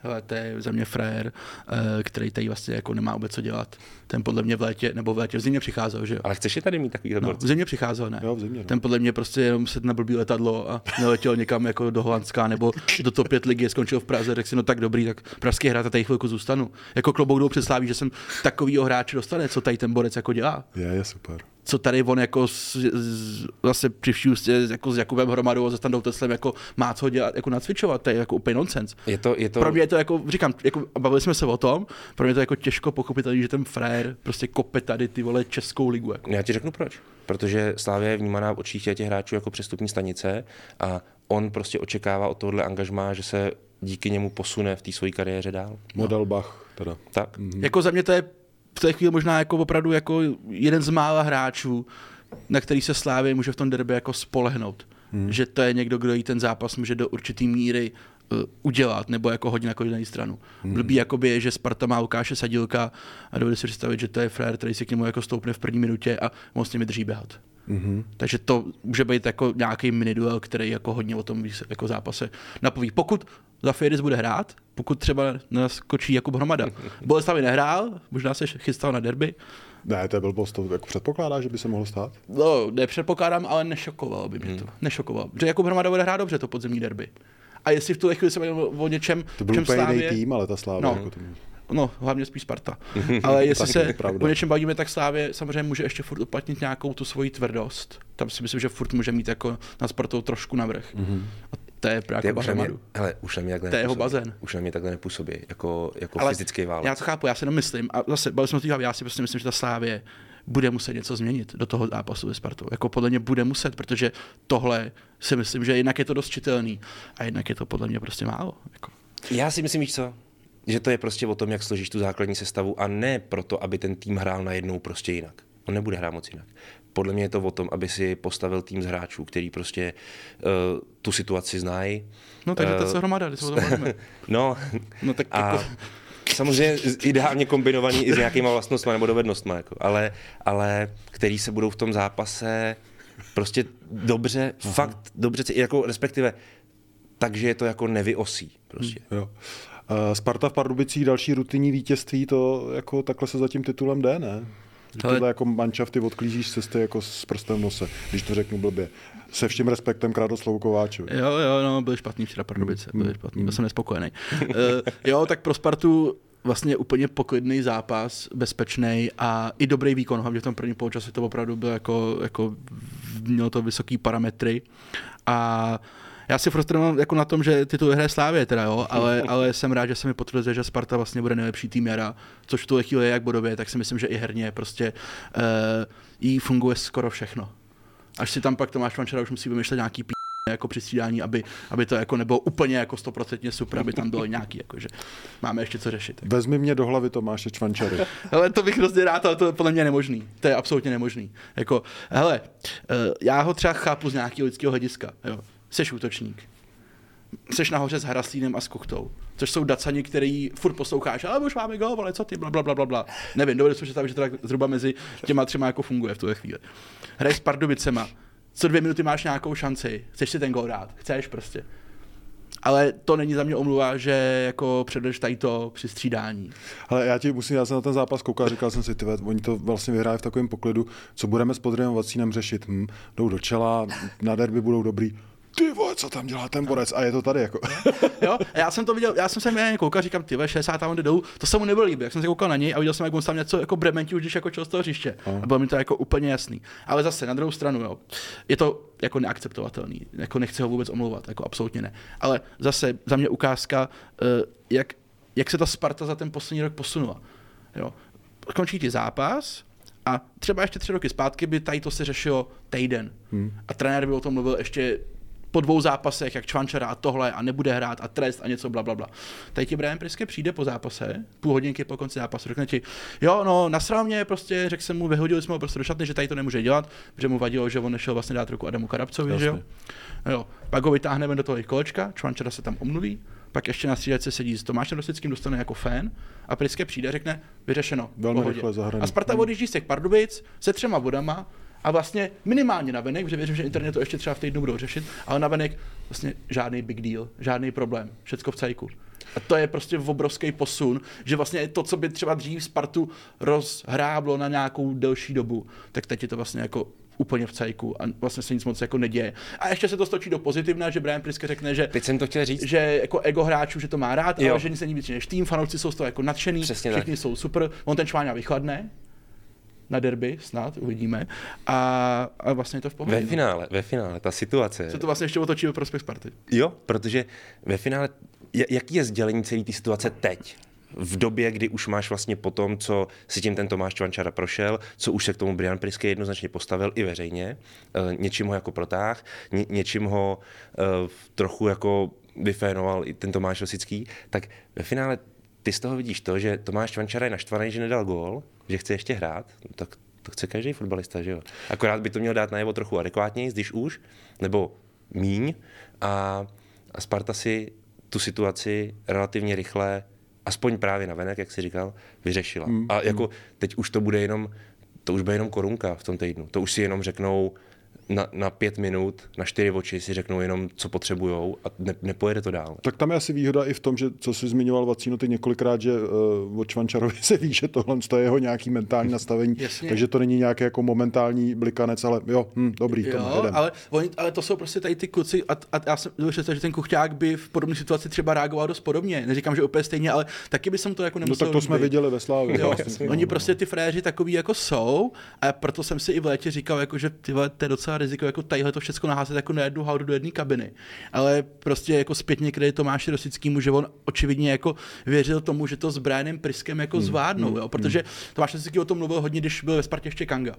Hele, to je za mě frajer, eh, který tady vlastně jako nemá vůbec co dělat. Ten podle mě v létě, nebo v létě v zimě přicházel, že jo? Ale chceš je tady mít takový No, v zimě přicházel, ne? Jo, v zimě, no. Ten podle mě prostě jenom sedl na blbý letadlo a neletěl někam jako do Holandska nebo do top 5 ligy, skončil v Praze, řekl si, no tak dobrý, tak pražský hrát a tady chvilku zůstanu. Jako klobouk představí, že jsem takovýho hráče dostane, co tady ten borec jako dělá. Je, je super. Co tady on jako s, s, zase při vší jako s Jakubem Hromadou a se Standou Teslem jako má co dělat, jako nacvičovat, to je jako úplně nonsens. Je to, je to, Pro mě je to jako, říkám, jako, bavili jsme se o tom, pro mě je to jako těžko pochopitelný, že ten frér prostě kope tady ty vole českou ligu. Jako. Já ti řeknu proč. Protože Slávia je vnímaná v očích těch hráčů jako přestupní stanice a on prostě očekává od tohohle angažmá, že se díky němu posune v té své kariéře dál. Model Bach teda. Tak? Mm. Jako za mě to je v té chvíli možná jako opravdu jako jeden z mála hráčů, na který se Slávě může v tom derby jako spolehnout. Hmm. Že to je někdo, kdo jí ten zápas může do určitý míry udělat, nebo jako hodně na každou stranu. Hmm. Blbý jakoby je, že Sparta má Lukáše Sadilka a dovede si představit, že to je frér, který si k němu jako stoupne v první minutě a on s nimi drží běhat. Mm-hmm. Takže to může být jako nějaký mini duel, který jako hodně o tom jako zápase napoví. Pokud za Fieris bude hrát, pokud třeba naskočí Jakub Hromada. Boleslavy nehrál, možná se chystal na derby. Ne, to je blbost, to jako předpokládá, že by se mohlo stát. No, nepředpokládám, ale nešokovalo by mě to. Nešokovalo. Že Jakub Hromada bude hrát dobře to podzemní derby. A jestli v tuhle chvíli se bavíme o něčem, To byl čem úplně jiný Slávě, tým, ale ta sláva. No. Jako. No, hlavně spíš Sparta. Ale jestli se pravda. o něčem bavíme, tak Slávě samozřejmě může ještě furt uplatnit nějakou tu svoji tvrdost. Tam si myslím, že furt může mít jako na Spartou trošku navrh. Mm-hmm. A to je právě jako už na mě, Hromadu. hele, už na mě takhle To je jeho nepůsobí. bazén. Už na mě takhle nepůsobí, jako, jako Ale fyzický válec. Já to chápu, já si jenom myslím, a zase bavili jsme o já si prostě myslím, že ta Slávě bude muset něco změnit do toho zápasu ve Spartou. Jako podle mě bude muset, protože tohle si myslím, že jednak je to dost čitelný a jednak je to podle mě prostě málo. Jako. Já si myslím, víš co, že to je prostě o tom, jak složíš tu základní sestavu a ne proto, aby ten tým hrál najednou prostě jinak. On nebude hrát moc jinak. Podle mě je to o tom, aby si postavil tým z hráčů, který prostě uh, tu situaci znají. No takže Eh, to se hromada, když se o tom. No, No tak a jako, samozřejmě ideálně kombinovaný i s nějakýma vlastnostmi nebo dovednostmi, jako, ale, ale který se budou v tom zápase prostě dobře, Aha. fakt dobře, jako respektive takže je to jako nevyosí prostě. Jo. Uh, Sparta v Pardubicích další rutinní vítězství, to jako takhle se za tím titulem jde, ne? Že Ale- tohle jako manšafty odklížíš z cesty jako s prstem v nose, když to řeknu blbě. Se vším respektem k Radoslavu Kováčovi. Jo, jo, no, byli špatný včera Pardubice, byli špatný, byl jsem nespokojený. Uh, jo, tak pro Spartu vlastně úplně poklidný zápas, bezpečný a i dobrý výkon, hlavně v tom prvním poločase to opravdu bylo jako, jako mělo to vysoký parametry a já si frustruju jako na tom, že titul hraje Slávě teda, jo, ale, ale jsem rád, že se mi potvrzuje, že Sparta vlastně bude nejlepší tým jara, což v tuhle chvíli je jak bodově, tak si myslím, že i herně prostě uh, jí funguje skoro všechno. Až si tam pak Tomáš Vančara už musí vymýšlet nějaký p jako při střídání, aby, aby to jako nebylo úplně jako stoprocentně super, aby tam bylo nějaký, jako, že máme ještě co řešit. Vezmi mě do hlavy Tomáše Čvančary. Ale to bych hrozně rád, ale to je podle mě nemožný. To je absolutně nemožný. Jako, hele, eh, já ho třeba chápu z nějakého lidského hlediska. Jo. Seš útočník. Seš nahoře s Haraslínem a s Kuchtou. Což jsou dacani, který furt posloucháš, ale už máme gol, ale co ty, bla, bla, bla, bla. Nevím, dovedu si představit, že to tak zhruba mezi těma třema jako funguje v tuhle chvíli. Hraješ s Pardubicema, co dvě minuty máš nějakou šanci, chceš si ten gol dát, chceš prostě. Ale to není za mě omluva, že jako předeš tady to při střídání. Ale já ti musím, já jsem na ten zápas koukal říkal jsem si, ty oni to vlastně vyhráli v takovém poklidu, co budeme s Vacínem řešit. Hm, jdou do čela, na derby budou dobrý. Ty vole, co tam dělá ten borec? A je to tady jako. Jo, a já jsem to viděl, já jsem se mě koukal, říkám, ty ve 60 tam jdou, to se mu nebylo líbit, jak jsem se koukal na něj a viděl jsem, jak on tam něco jako brementí už když jako čel z toho hřiště. A bylo mi to jako úplně jasný. Ale zase na druhou stranu, jo, je to jako neakceptovatelný, jako nechci ho vůbec omlouvat, jako absolutně ne. Ale zase za mě ukázka, eh, jak, jak se ta Sparta za ten poslední rok posunula. Jo. Končí ti zápas, a třeba ještě tři roky zpátky by tady to se řešilo týden. Hmm. A trenér by o tom mluvil ještě po dvou zápasech, jak Čvančara a tohle a nebude hrát a trest a něco bla, bla, bla. Tady ti Brian Priske přijde po zápase, půl hodinky po konci zápasu, řekne ti, jo, no, nasral mě, prostě, řekl jsem mu, vyhodili jsme ho prostě do šatny, že tady to nemůže dělat, protože mu vadilo, že on nešel vlastně dát ruku Adamu Karabcovi, že jo. jo. Pak ho vytáhneme do toho kolečka, Čvančara se tam omluví, pak ještě na střídačce sedí s Tomášem Rosickým, dostane jako fan a Priske přijde, řekne, vyřešeno. Velmi pohodě. rychle. A Sparta odjíždí z těch Pardubic se třema bodama a vlastně minimálně na venek, protože věřím, že internet to ještě třeba v týdnu budou řešit, ale na venek vlastně žádný big deal, žádný problém, všecko v cajku. A to je prostě obrovský posun, že vlastně to, co by třeba dřív Spartu rozhráblo na nějakou delší dobu, tak teď je to vlastně jako úplně v cajku a vlastně se nic moc jako neděje. A ještě se to stočí do pozitivna, že Brian Priske řekne, že Teď jsem to chtěl říct. že jako ego hráčů, že to má rád, Jo. ale že nic není víc než tým, fanoušci jsou z toho jako nadšený, Přesně všichni tak. jsou super, on ten čváňa vychladne, na derby, snad, uvidíme. A, a vlastně je to v pohodě. Ve no. finále, ve finále, ta situace. Se to vlastně ještě otočí ve prospěch Sparty. Jo, protože ve finále, jaký je sdělení celé té situace teď? V době, kdy už máš vlastně po tom, co si tím ten Tomáš Čvančara prošel, co už se k tomu Brian Priske jednoznačně postavil i veřejně, eh, něčím ho jako protáh, ně, něčím ho eh, trochu jako vyfénoval i ten Tomáš Rosický, tak ve finále ty z toho vidíš to, že Tomáš Čvančara je naštvaný, že nedal gól, že chce ještě hrát, no tak to chce každý fotbalista, že jo. Akorát by to měl dát najevo trochu adekvátněji, když už, nebo míň a, a Sparta si tu situaci relativně rychle, aspoň právě na venek, jak si říkal, vyřešila. Mm, A jako teď už to bude jenom, to už bude jenom korunka v tom týdnu. To už si jenom řeknou na, na pět minut, na čtyři oči si řeknou jenom, co potřebujou a ne, nepojede to dál. Tak tam je asi výhoda i v tom, že co jsi zmiňoval Vacíno ty několikrát, že uh, od Čvančarovi se ví, že tohle to je jeho nějaký mentální nastavení, Jasně. takže to není nějaký jako momentální blikanec, ale jo, hm, dobrý, to Jo, jedem. ale, oni, ale to jsou prostě tady ty kluci a, a já jsem představit, že ten kuchťák by v podobné situaci třeba reagoval dost podobně. Neříkám, že úplně stejně, ale taky by jsem to jako No nemusel tak to jsme líbit. viděli ve Slávě. Jo, vlastně. oni prostě ty fréři takový jako jsou a proto jsem si i v létě říkal, jako, že ty vole, to je docela riziko jako tadyhle to všechno naházet jako na jednu haudu do jedné kabiny. Ale prostě jako zpětně kredit Tomáši Rosickýmu, že on očividně jako věřil tomu, že to s Brianem Priskem jako zvládnou, jo? protože Tomáš Rosický o tom mluvil hodně, když byl ve Spartě ještě Kanga.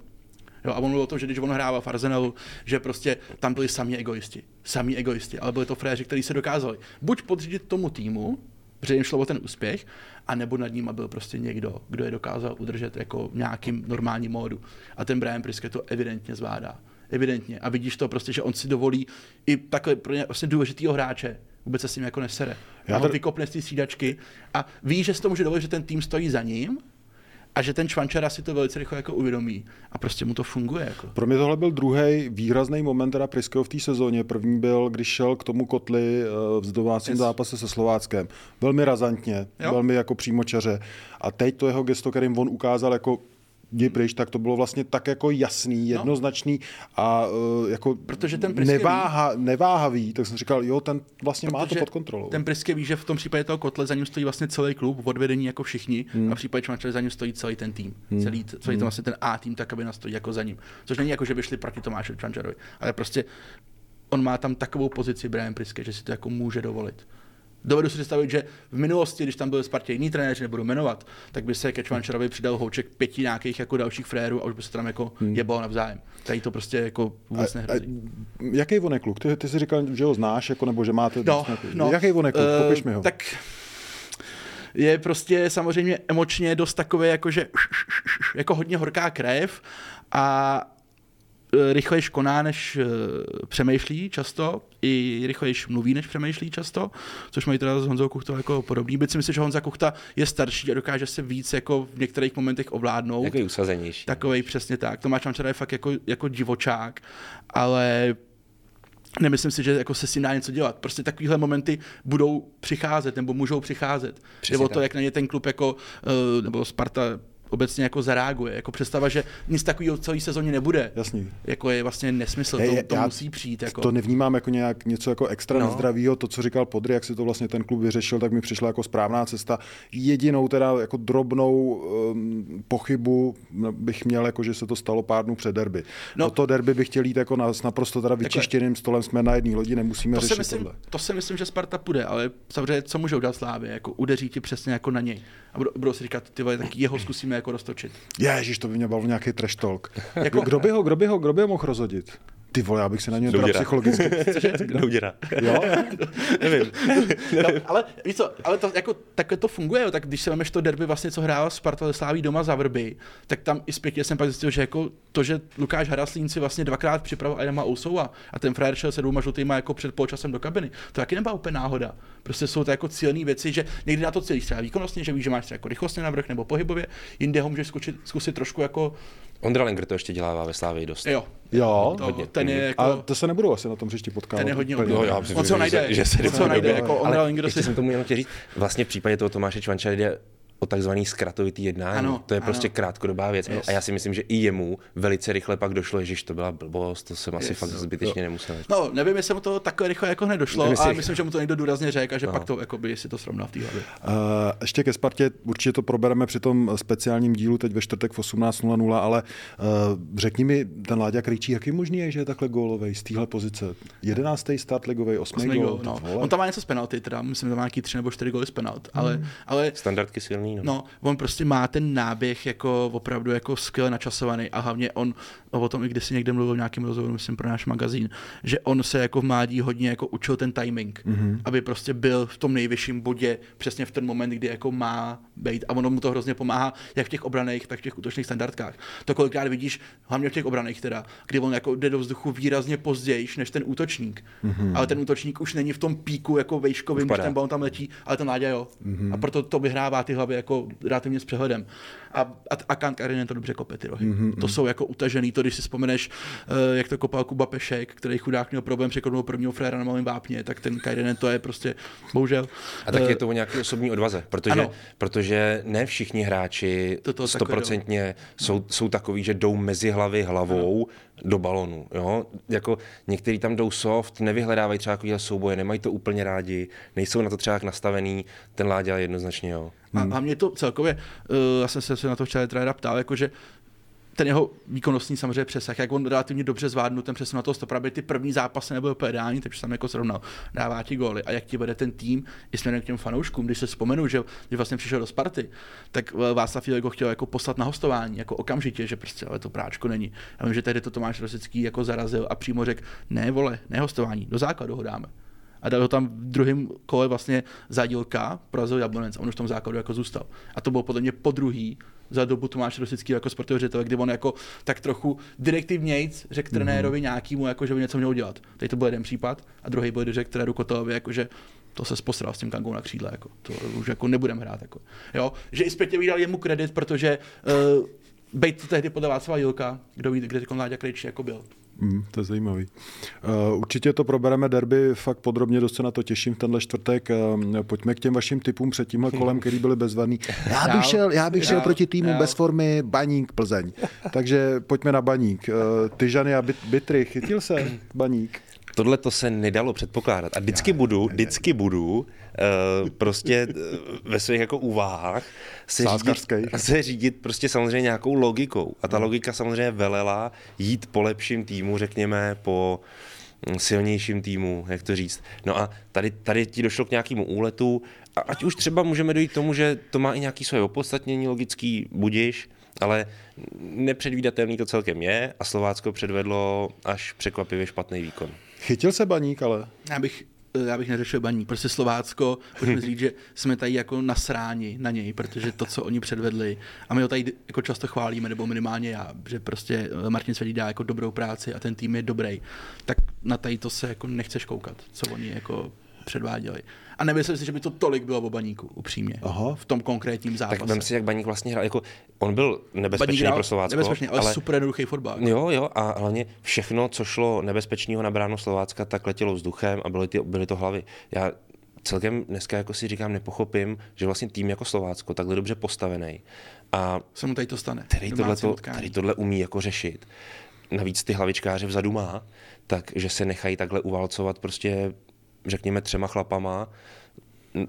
Jo, a on mluvil o tom, že když on hrával v Arsenalu, že prostě tam byli sami egoisti. Sami egoisti, ale byli to fréři, kteří se dokázali buď podřídit tomu týmu, protože jim šlo o ten úspěch, a nebo nad ním byl prostě někdo, kdo je dokázal udržet jako v nějakým normálním módu. A ten Brian Priske to evidentně zvládá. Evidentně. A vidíš to prostě, že on si dovolí i takhle pro ně vlastně důležitýho hráče, vůbec se s ním jako nesere. Já ho tady- vykopne z té střídačky a ví, že si to může dovolit, že ten tým stojí za ním a že ten Čvančara si to velice rychle jako uvědomí a prostě mu to funguje. Jako. Pro mě tohle byl druhý výrazný moment teda Priského v té sezóně. První byl, když šel k tomu kotli eh, v domácím Yes. zápase se Slováckem. Velmi razantně, Jo. velmi jako přímočaře. A teď to jeho gesto, kterým on ukázal jako jdi pryč, tak to bylo vlastně tak jako jasný, jednoznačný a uh, jako No. Protože ten neváha, neváhavý, tak jsem říkal, jo, ten vlastně má to pod kontrolou. Ten Priske ví, že v tom případě toho kotle za ním stojí vlastně celý klub, odvedení jako všichni, hmm. a v případě Čvančara za ním stojí celý ten tým. Hmm. Celý, celý ten vlastně ten A tým, ta kabina stojí jako za ním. Což není jako, že by šli proti Tomáši Čvančarovi, ale prostě on má tam takovou pozici Brian Priske, že si to jako může dovolit. Dovedu si představit, že v minulosti, když tam byl Spartě jiný trenér, že nebudu jmenovat, tak by se ke Čvančarovi přidal houček pěti nějakých jako dalších frérů a už by se tam jako hmm. jebalo navzájem. Tady to prostě jako vůbec nehrozí. jaký on je kluk? Ty, ty jsi říkal, že ho znáš, jako, nebo že máte... No, no, jaký on je kluk? eh, Popiš mi ho. Tak je prostě samozřejmě emočně dost takové, jako že jako hodně horká krev a eh, rychlejš koná, než eh, přemýšlí často, i rychlejš mluví, než přemýšlí často, což mají teda s Honzou Kuchtou jako podobný. Byť si myslím, že Honza Kuchta je starší a dokáže se víc jako v některých momentech ovládnout. Takový usazenější. Takový přesně tak. Tomáš Mančara je fakt jako, jako divočák, ale nemyslím si, že jako se s tím dá něco dělat. Prostě takovéhle momenty budou přicházet nebo můžou přicházet. Přesně nebo to, tak. jak na ně ten klub jako, eh, nebo Sparta obecně jako zareaguje. Jako představa, že nic takového celé sezóně nebude. Jasný. Jako je vlastně nesmysl, Ne, to, to musí přijít. Jako. To nevnímám jako nějak něco jako extra No. nezdravýho, to, co říkal Podry, jak si to vlastně ten klub vyřešil, tak mi přišla jako správná cesta. Jedinou teda jako drobnou um, pochybu bych měl, jako že se to stalo pár dnů před derby. No. No, to derby bych chtěl jít jako na, s naprosto teda vyčištěným stolem, jsme na jedné lodi, nemusíme to si, řešit myslím, tohle. to si myslím, že Sparta půjde, ale samozřejmě co můžou dát Slávě, jako udeří ti přesně jako na něj. A budou, budou si říkat, ty vole, tak jeho zkusíme jako roztočit. Ježíš, to by mě bavil nějaký trash talk. Jako- Jako... Kdo, by ho, kdo, by ho, kdo by ho mohl rozhodit? Ty vole, já bych se na něj teda psychologicky... Douděra. Jo? Nevím. No, ale víš co, ale to, jako, takhle to funguje, jo. tak když se vemeš to derby, vlastně, co hrála Sparta ze Sláví doma za vrby, tak tam i zpětně jsem pak zjistil, že jako to, že Lukáš Haraslín si vlastně dvakrát připravil Adama Ousova a ten frajer šel se dvouma žlutýma jako před poločasem do kabiny, to taky nebyla úplně náhoda. Prostě jsou to jako cílené věci, že někdy na to cílíš třeba výkonnostně, že víš, že máš třeba jako rychlostně navrh nebo pohybově, jinde ho můžeš zkusit, zkusit trošku jako, Ondra Lenger to ještě dělává ve Slávii dost. jo, Jo? to, hodně. ten je jako, A to se nebudou asi na tom příště potkávat. ten je hodně. No, hodně. já On se ho že najde, se- že se on se ho najde, jako Ondra Ale Linger ještě si jsem tomu jenom chtěl říct, vlastně v případě toho Tomáše Čvančara jde o takzvaný zkratovitý jednání. Ano, to je ano. prostě krátkodobá věc. Yes. A já si myslím, že i jemu velice rychle pak došlo, že to byla blbost, to jsem asi Yes. fakt zbytečně nemusel. No, nevím, jestli mu to takhle rychle jako hned došlo, Nevím, ale myslím, že mu to někdo důrazně řekl a že No. pak to jako by si to srovnal v té hlavě. Uh, ještě ke Spartě, určitě to probereme při tom speciálním dílu teď ve čtvrtek v 18.00, ale uh, řekni mi, ten Láďa Krejčí, jak je možný, je, že je takhle gólovej z téhle pozice? 11. start ligový, 8. Osmý gól. gól, no. On tam má něco z penalty, teda myslím, že má nějaký tři nebo čtyři góly z penalt, ale, Hmm. ale Standardky silný, no. No, on prostě má ten náběh jako opravdu jako skvěle načasovaný a hlavně on, o tom i když si někde mluvil v nějakém rozhovoru, myslím pro náš magazín, že on se jako v mládí hodně jako učil ten timing, mm-hmm. aby prostě byl v tom nejvyšším bodě přesně v ten moment, kdy jako má být a ono mu to hrozně pomáhá jak v těch obraných, tak v těch útočných standardkách. To kolikrát vidíš, hlavně v těch obraných teda, kdy on jako jde do vzduchu výrazně později než ten útočník, mm-hmm. ale ten útočník už není v tom píku jako vejškovým, když ten balon tam letí, ale ten Láďa jo. Mm-hmm. A proto to vyhrává ty hlavy jako relativně s přehledem. A, a, a Kant Karinen to dobře kope ty rohy. Mm-hmm. To jsou jako utažený, to když si vzpomeneš, uh, jak to kopal Kuba Pešek, který chudák měl problém překonat prvního fréra na malém vápně, tak ten Karinen to je prostě, bohužel. A tak eh, je to o nějaké osobní odvaze, protože, ano. protože ne všichni hráči stoprocentně jsou, jsou takový, že jdou mezi hlavy hlavou do balonu. Jo? Jako někteří tam jdou soft, nevyhledávají třeba takovýhle souboje, nemají to úplně rádi, nejsou na to třeba nastavený, ten Láďa jednoznačně jo. A hlavně to celkově, uh, já jsem se na to včera ptal, jakože ten jeho výkonnostní samozřejmě přesah, jak on relativně dobře zvládnul ten přesun na toho stopra, aby ty první zápasy nebyly úplně ideální, takže tam jako srovnal, dává ti góly a jak ti vede ten tým i směrem k těm fanouškům, když se vzpomenu, že když vlastně přišel do Sparty, tak eh, Václav Filek ho chtěl jako poslat na hostování, jako okamžitě, že prostě ale to práčko není. Já vím, že tehdy to Tomáš Rosický jako zarazil a přímo řekl, ne vole, ne hostování, do základu ho dáme a dal ho tam v druhém kole vlastně za dílka, porazil Jablonec a on už v tom základu jako zůstal. A to bylo podle mě po druhý za dobu Tomáš Rosický jako sportovní ředitele, kdy on jako tak trochu direktivnějc řekl mm-hmm. trenérovi nějakýmu, jako, že by něco měl dělat. Teď to byl jeden případ a druhý byl, řekl trenéru Kotelovi, jako, že to se posral s tím kangou na křídle, jako, to už jako nebudeme hrát. Jako. Jo? Že i zpětně vydal jemu kredit, protože uh, Bejt tehdy podle Václava Jilka, kdo ví, kde Láďa Krejčí jako byl. Mm, to je zajímavý. Uh, určitě to probereme derby fakt podrobně, dost se na to těším tenhle čtvrtek. Uh, pojďme k těm vašim typům před tímhle kolem, který byli bezvadný. Já bych šel, já bych šel proti týmu bez formy Baník Plzeň. Takže pojďme na Baník. Uh, Tyžany a Bitry, chytil se Baník? Tohle to se nedalo předpokládat. A vždycky budu, vždycky budu uh, prostě ve svých jako úvahách se řídit, se řídit prostě samozřejmě nějakou logikou. A ta hmm. logika samozřejmě velela jít po lepším týmu, řekněme, po hm, silnějším týmu, jak to říct. No a tady, tady ti došlo k nějakému úletu, a ať už třeba můžeme dojít k tomu, že to má i nějaký svoje opodstatnění logický, budiš, ale nepředvídatelný to celkem je a Slovácko předvedlo až překvapivě špatný výkon. Chytil se baník, ale? Já bych já bych neřešil baník. Prostě Slovácko, pojďme říct, že jsme tady jako nasráni na něj, protože to, co oni předvedli, a my ho tady jako často chválíme, nebo minimálně já, že prostě Martin Svedí dá jako dobrou práci a ten tým je dobrý, tak na tady to se jako nechceš koukat, co oni jako předváděli. A nemyslím si, že by to tolik bylo o baníku, upřímně. Aha. V tom konkrétním zápase. Tak vem si, jak baník vlastně hrál. Jako, on byl nebezpečný pro Slovácko. Nebezpečný, ale, ale super jednoduchý fotbal. Jo, jo, a hlavně všechno, co šlo nebezpečného na bránu Slovácka, tak letělo vzduchem a byly, ty, byly to hlavy. Já celkem dneska jako si říkám, nepochopím, že vlastně tým jako Slovácko, takhle dobře postavený. A se mu tady to stane. Který tohle, to, který tohle umí jako řešit. Navíc ty hlavičkáře vzadu má, takže se nechají takhle uvalcovat prostě řekněme, třema chlapama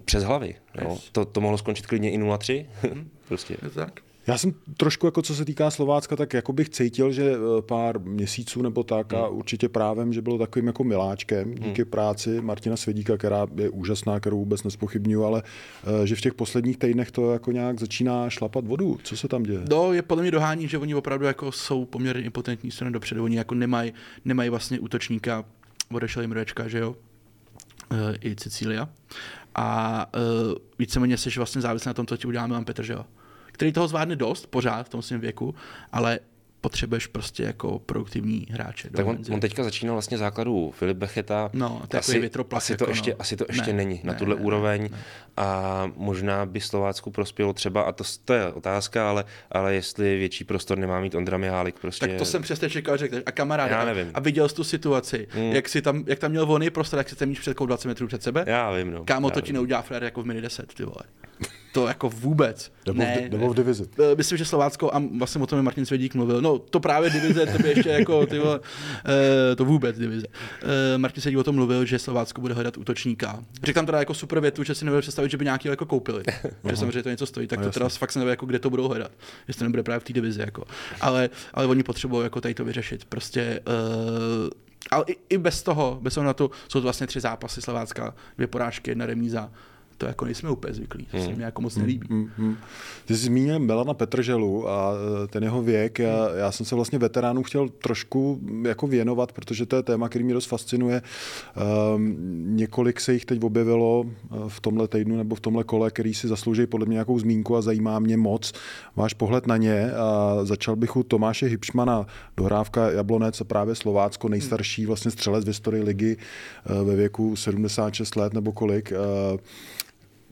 přes hlavy. Jo. To, to mohlo skončit klidně i 0-3. Mm. prostě. Tak. Já jsem trošku, jako co se týká Slovácka, tak jako bych cítil, že eh, pár měsíců nebo tak a hmm. určitě právem, že bylo takovým jako miláčkem díky hmm. práci Martina Svědíka, která je úžasná, kterou vůbec nespochybnuju, ale eh, že v těch posledních týdnech to jako nějak začíná šlapat vodu. Co se tam děje? No, je podle mě dohání, že oni opravdu jako jsou poměrně impotentní strany dopředu. Oni jako nemají, nemají vlastně útočníka, odešel jim Rečka, že jo? Uh, i Cecília. A uh, víceméně jsi vlastně závislý na tom, co ti udělá Milan jo? který toho zvládne dost, pořád v tom svém věku, ale potřebuješ prostě jako produktivní hráče. Tak on, on, teďka začínal vlastně základu Filip Becheta. No, to asi, asi, to jako, ještě, no. asi to ještě ne, není na ne, tuhle ne, úroveň. Ne, ne. A možná by Slovácku prospělo třeba, a to, to je otázka, ale, ale jestli větší prostor nemá mít Ondra Mihálik. Prostě... Tak to jsem přesně čekal, že a kamarád, Já nevím. a viděl jsi tu situaci, hmm. jak, si tam, jak tam měl volný prostor, jak si tam míč před 20 metrů před sebe. Já vím, no. Kámo, Já to vím. ti neudělá frér jako v mini 10, ty vole. To jako vůbec. Nebo, ne, v, nebo v divizi. Eh, myslím, že Slovácko, a vlastně o tom Martin Svědík mluvil, no to právě divize, to by ještě jako, ty vole, uh, to vůbec divize. Uh, Martin Svědík o tom mluvil, že Slovácko bude hledat útočníka. Řekl tam teda jako super větu, že si nebude představit, že by nějaký jako koupili. že samozřejmě to něco stojí, tak no, to teda fakt se neví, jako kde to budou hledat. Jestli to nebude právě v té divizi. Jako. Ale, ale oni potřebují jako tady to vyřešit. Prostě uh, ale i, i, bez toho, bez toho na to, jsou to vlastně tři zápasy Slovácka, dvě porážky, jedna remíza to jako nejsme úplně zvyklí, to hmm. se mi jako moc nelíbí. Hmm, hmm. Ty jsi zmínil Melana Petrželu a e, ten jeho věk, já, já jsem se vlastně veteránů chtěl trošku jako věnovat, protože to je téma, který mě dost fascinuje. Um, několik se jich teď objevilo e, v tomhle týdnu nebo v tomhle kole, který si zaslouží podle mě nějakou zmínku a zajímá mě moc. Máš pohled na ně a začal bych u Tomáše Hipšmana, dohrávka Jablonec a právě Slovácko, nejstarší vlastně střelec v historii ligy e, ve věku 76 let nebo kolik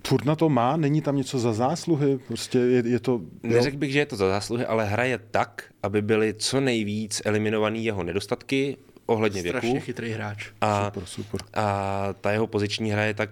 furt na to má, není tam něco za zásluhy, prostě je, je to... Neřekl bych, že je to za zásluhy, ale hraje tak, aby byly co nejvíc eliminovaný jeho nedostatky ohledně Strašně věku. Strašně chytrý hráč. A, super, super. A ta jeho poziční hra je tak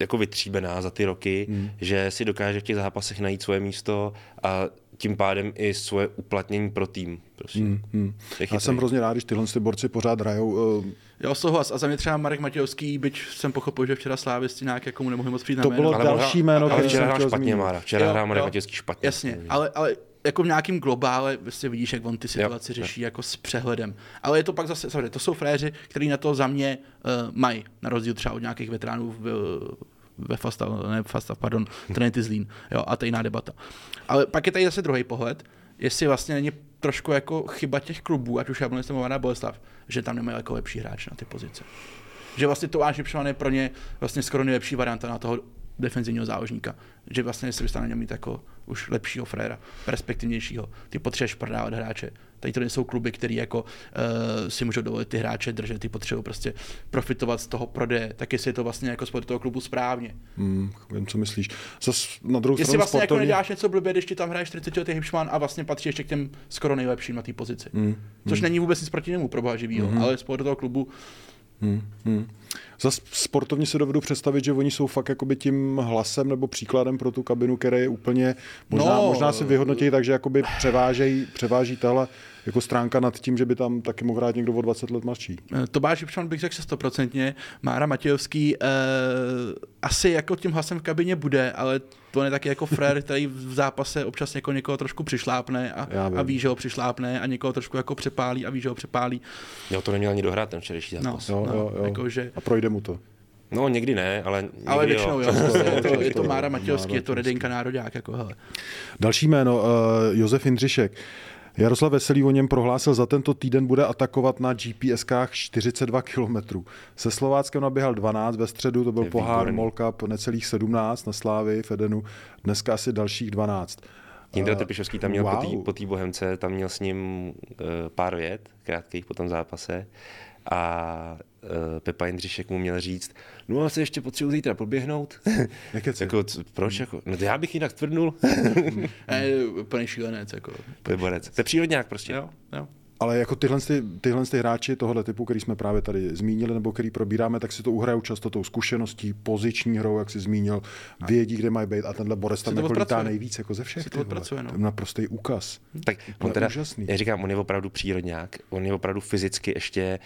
jako vytříbená za ty roky, hmm. že si dokáže v těch zápasech najít svoje místo a tím pádem i svoje uplatnění pro tým. Prosím. Hmm, hmm. Já jsem hrozně rád, když tyhle borci pořád hrajou. Uh... Jo, souhlas. A za mě třeba Marek Matějovský, byť jsem pochopil, že včera Slávisti nějak mu nemohli moc přijít to na bylo jméno. další jméno, ale včera hrál špatně, Mára. Včera hrál Marek Matějovský špatně. Jasně, ale, ale jako v nějakém globále vlastně vidíš, jak on ty situace Jo, řeší jako s přehledem. Ale je to pak zase, samozřejmě, to jsou fréři, kteří na to za mě uh, mají, na rozdíl třeba od nějakých veteránů v, ve Fastav, ne Fastav, pardon, Trinity Zlín, jo, a to je jiná debata. Ale pak je tady zase druhý pohled, jestli vlastně není trošku jako chyba těch klubů, ať už Jablonec nebo Mladá Boleslav, že tam nemají jako lepší hráč na ty pozice. Že vlastně Tomáš Lipšman je pro ně vlastně skoro nejlepší varianta na toho defenzivního záložníka. Že vlastně si bys na mít jako už lepšího fréra, perspektivnějšího. Ty potřebuješ prodávat hráče. Tady to nejsou kluby, které jako uh, si můžou dovolit ty hráče držet, ty potřebují prostě profitovat z toho prodeje. Tak jestli je to vlastně jako sport toho klubu správně. Hmm, vím, co myslíš. Zas na druhou Jestli stranu vlastně jako sportovně... neděláš něco blbě, když ti tam hraje 40 letý Hipšman a vlastně patří ještě k těm skoro nejlepším na té pozici. Hmm, Což není vůbec nic proti němu, pro boha živýho, Mhm. ale sport toho klubu Hmm, hmm. Zas sportovně si dovedu představit, že oni jsou fakt jakoby tím hlasem nebo příkladem pro tu kabinu, který je úplně, možná, No. možná si vyhodnotí tak, že jakoby převážejí, převáží tahle jako stránka nad tím, že by tam taky mohl hrát někdo o 20 let mladší. Eh, Tomáš Jipšman bych řekl že stoprocentně, Mára Matějovský eh, asi jako tím hlasem v kabině bude, ale to je taky jako frér, který v zápase občas jako někoho trošku přišlápne a, a ví, že ho přišlápne a někoho trošku jako přepálí a ví, že ho přepálí. Jo, to neměl ani dohrát ten včerejší No, zápas. Jo, no, jo, jo. Jakože, A projde mu to. No, někdy ne, ale někdy ale většinou jo, prostě je to, je to to- Mára Matějovský, je to Mára Redinka Národák, jako hele. Další jméno, uh, Josef Jindřišek. Jaroslav Veselý o něm prohlásil, za tento týden bude atakovat na GPSkách 42 km. Se Slováckem naběhal 12, ve středu to byl Je pohár výborný. Molka necelých 17 na Slávy, Fedenu, dneska asi dalších 12. Jindra Eh, Trpišovský tam měl wow. po té Bohemce, tam měl s ním uh, pár vět, krátkých po tom zápase. A Pepa Jindřišek mu měl říct, no a se ještě potřebuji zítra poběhnout. Jako, proč? Jako? No to já bych jinak tvrdnul. Je úplný šílenec, jako. to je borec. To je přírodňák prostě. Jo, jo. Ale jako tyhle, ty, tyhle ty hráči tohohle typu, který jsme právě tady zmínili nebo který probíráme, tak si to uhrajou často tou zkušeností, poziční hrou, jak si zmínil, vědí, kde mají být a tenhle Borec tam jako lítá nejvíc jako ze všech. Si to no. To je naprostý úkaz. Tak Úplně on teda, úžasný. já říkám, on je opravdu přírodňák, on je opravdu fyzicky ještě,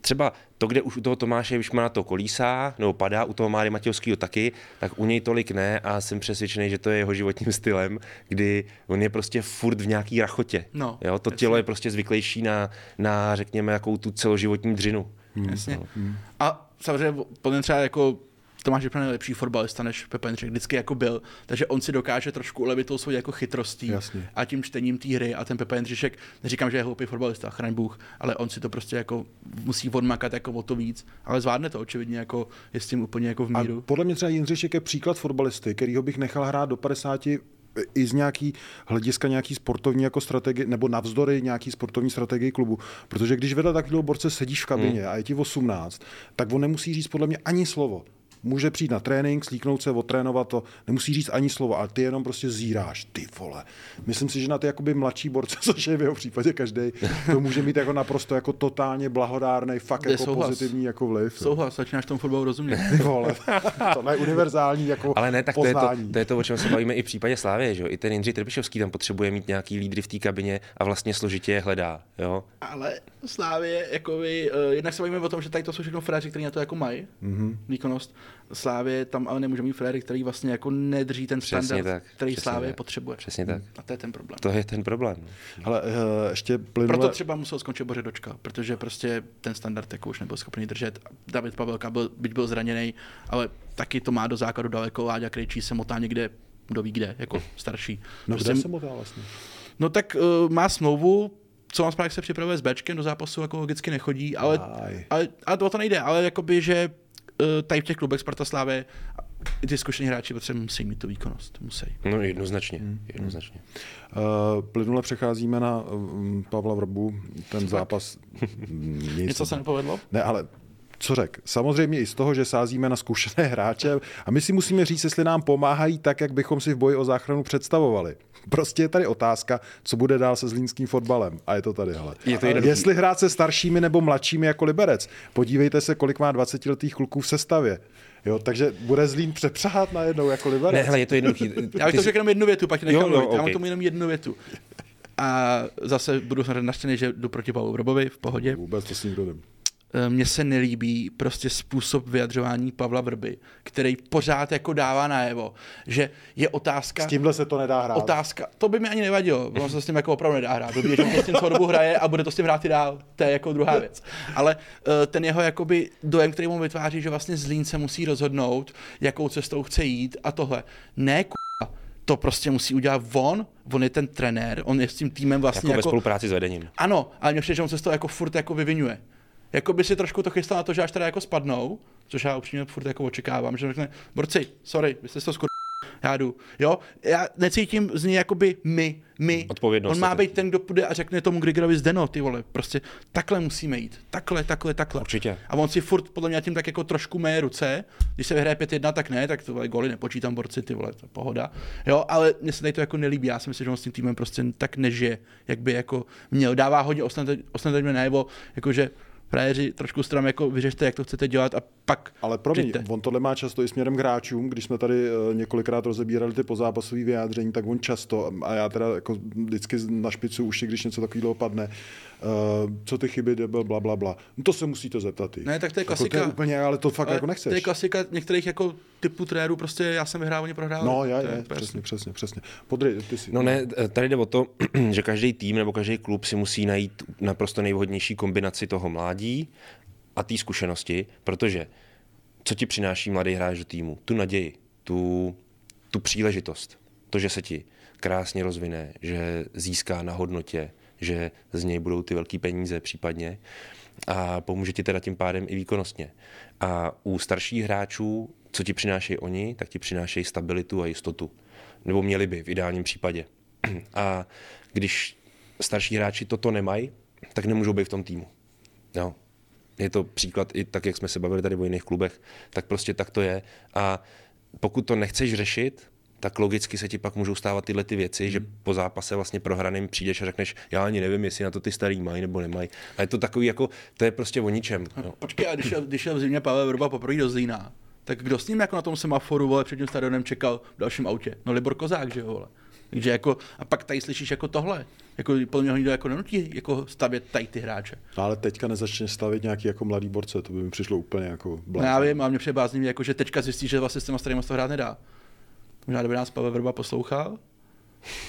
třeba to, kde už u toho Tomáše Vyšmana to kolísá, nebo padá, u toho Máry Matějovského taky, tak u něj tolik ne a jsem přesvědčený, že to je jeho životním stylem, kdy on je prostě furt v nějaký rachotě. No, jo, to jasně. tělo je prostě zvyklejší na, na řekněme, jakou tu celoživotní dřinu. Jasně. A samozřejmě podle třeba jako Tomáš Jipšman je lepší fotbalista než Pepa Jindřich, vždycky jako byl, takže on si dokáže trošku ulevit tou svojí jako chytrostí Jasně. a tím čtením té hry a ten Pepa Jindřišek, neříkám, že je hloupý fotbalista, chraň Bůh, ale on si to prostě jako musí odmakat jako o to víc, ale zvládne to očividně jako je s tím úplně jako v A míru. podle mě třeba Jindřišek je příklad fotbalisty, kterýho bych nechal hrát do 50 i z nějaký hlediska nějaký sportovní jako strategie, nebo navzdory nějaký sportovní strategii klubu. Protože když vedle takového borce sedíš v kabině hmm. a je ti 18, tak on nemusí říct podle mě ani slovo. Může přijít na trénink, slíknout se, otrénovat to, nemusí říct ani slovo, ale ty jenom prostě zíráš, ty vole. Myslím si, že na ty jakoby mladší borce, což je v jeho případě každý, to může mít jako naprosto jako totálně blahodárný, fakt Je jako souhlas. pozitivní jako vliv. jo. Souhlas, začínáš tomu fotbalu rozumět. Ty vole, to je univerzální jako Ale ne, tak to je to, to je to, o čem se bavíme i v případě Slávy, že jo? I ten Jindřich Trpišovský tam potřebuje mít nějaký lídry v té kabině a vlastně složitě je hledá, jo? Ale Slávě, jako by, uh, jednak se bavíme o tom, že tady to jsou všechno fréři, kteří na to jako mají, Mhm. mm-hmm. výkonnost. Slávě tam ale nemůže mít fréry, který vlastně jako nedrží ten Přesně standard, tak, který přesně Slávě tak. potřebuje. Přesně tak. A to je ten problém. To je ten problém. Ale uh, ještě plynule... Proto třeba musel skončit Boře Dočka, protože prostě ten standard jako už nebyl schopný držet. David Pavelka byl, byť byl zraněný, ale taky to má do základu daleko. Láďa Krejčí se motá někde, kdo ví kde, jako starší. No prostě, kde se motá vlastně? no tak uh, má smlouvu, co mám správně se připravuje s Bčkem, do zápasu jako logicky nechodí, ale, Aj. ale, ale o to nejde, ale jakoby, že tady v těch klubech Sparta Slávy i ty zkušení hráči protože musí mít tu výkonnost, musí. No jednoznačně, Hmm. jednoznačně. Uh, plynule přecházíme na um, Pavla Vrbu, ten zápas... nic. Něco se nepovedlo? Ne, ale co řek? Samozřejmě i z toho, že sázíme na zkušené hráče a my si musíme říct, jestli nám pomáhají tak, jak bychom si v boji o záchranu představovali. Prostě je tady otázka, co bude dál se zlínským fotbalem. A je to tady, hele. Je to jednoduchý. Jestli hrát se staršími nebo mladšími jako Liberec. Podívejte se, kolik má 20-letých kluků v sestavě. Jo, takže bude Zlín přepřáhat najednou jako Liberec. Ne, hele, je to jednoduchý. Já bych to řekl jenom jednu větu, pak Jo, nechám jo, mluvit. Já mám tomu jenom jednu větu. A zase budu naštěný, že jdu proti Pavlu Vrobovi v pohodě. Vůbec to s ním eh, mně se nelíbí prostě způsob vyjadřování Pavla Vrby, který pořád jako dává najevo, že je otázka... S tímhle se to nedá hrát. Otázka, to by mi ani nevadilo, ono se s tím jako opravdu nedá hrát. Dobrý, že s tím celou dobu hraje a bude to s tím hrát i dál, to je jako druhá věc. Ale uh, ten jeho jakoby dojem, který mu vytváří, že vlastně Zlín se musí rozhodnout, jakou cestou chce jít a tohle. Ne, to prostě musí udělat on, on je ten trenér, on je s tím týmem vlastně Jako, ve jako spolupráci s vedením. ano, ale mě přijde, že on se z toho jako furt jako vyvinuje. Jako by si trošku to chystal na to, že až teda jako spadnou, což já upřímně furt jako očekávám, že řekne, borci, sorry, vy jste to skur... já jdu. Jo, já necítím z něj jakoby my, my. Odpovědnost On má být ten, kdo půjde a řekne tomu Grigerovi zdeno, ty vole, prostě takhle musíme jít. Takhle, takhle, takhle. Určitě. A on si furt podle mě tím tak jako trošku meje ruce. Když se vyhraje 5-1, tak ne, tak to vole, goly nepočítám borci, ty vole, to je pohoda. Jo, ale mně se tady to jako nelíbí. Já si myslím, že on s tím týmem prostě tak nežije, jak by jako měl. Dává hodně ostatně najevo, jakože frajeři trošku stram jako vyřešte, jak to chcete dělat a pak Ale promiň, přijďte. on tohle má často i směrem k hráčům, když jsme tady eh, několikrát rozebírali ty pozápasové vyjádření, tak on často, a já teda jako vždycky na špicu už, když něco takového padne, uh, co ty chyby, debil, bla, bla, bla. No to se musíte zeptat. i. Ne, tak to je Jako to klasika. je úplně, ale to fakt Ale jako nechceš. To je klasika některých jako typů trenérů, prostě já jsem vyhrál, oni prohráli. No, já, je, úplně přesně, přesně, přesně. Podry, ty si. No ne, tady jde o to, že každý tým nebo každý klub si musí najít naprosto nejvhodnější kombinaci toho mládí a té zkušenosti, protože co ti přináší mladý hráč do týmu? Tu naději, tu, tu příležitost, to, že se ti krásně rozvine, že získá na hodnotě, že z něj budou ty velké peníze případně a pomůže ti teda tím pádem i výkonnostně. A u starších hráčů, co ti přinášejí oni, tak ti přinášejí stabilitu a jistotu. Nebo měli by v ideálním případě. A když starší hráči toto nemají, tak nemůžou být v tom týmu. Jo. Je to příklad i tak, jak jsme se bavili tady o jiných klubech, tak prostě tak to je. A pokud to nechceš řešit, tak logicky se ti pak můžou stávat tyhle ty věci, že po zápase vlastně prohraným přijdeš a řekneš, já ani nevím, jestli na to ty starý mají nebo nemají. A je to takový jako, to je prostě o ničem. Jo. Počkej, a když když šel v zimě Pavel Vrba poprvé do Zlína, tak kdo s ním jako na tom semaforu, vole, před tím stadionem čekal v dalším autě? No Libor Kozák, že jo, vole. Takže jako, a pak tady slyšíš jako tohle. Jako, podle mě ho nikdo jako nenutí jako stavět tady ty hráče. No, ale teďka nezačne stavit nějaký jako mladý borce, to by mi přišlo úplně jako No, blázní. já vím, a mě přebázní, jako, že teďka zjistí, že vlastně s těma starými to hrát nedá. Možná, kdyby nás Pavel Vrba poslouchal,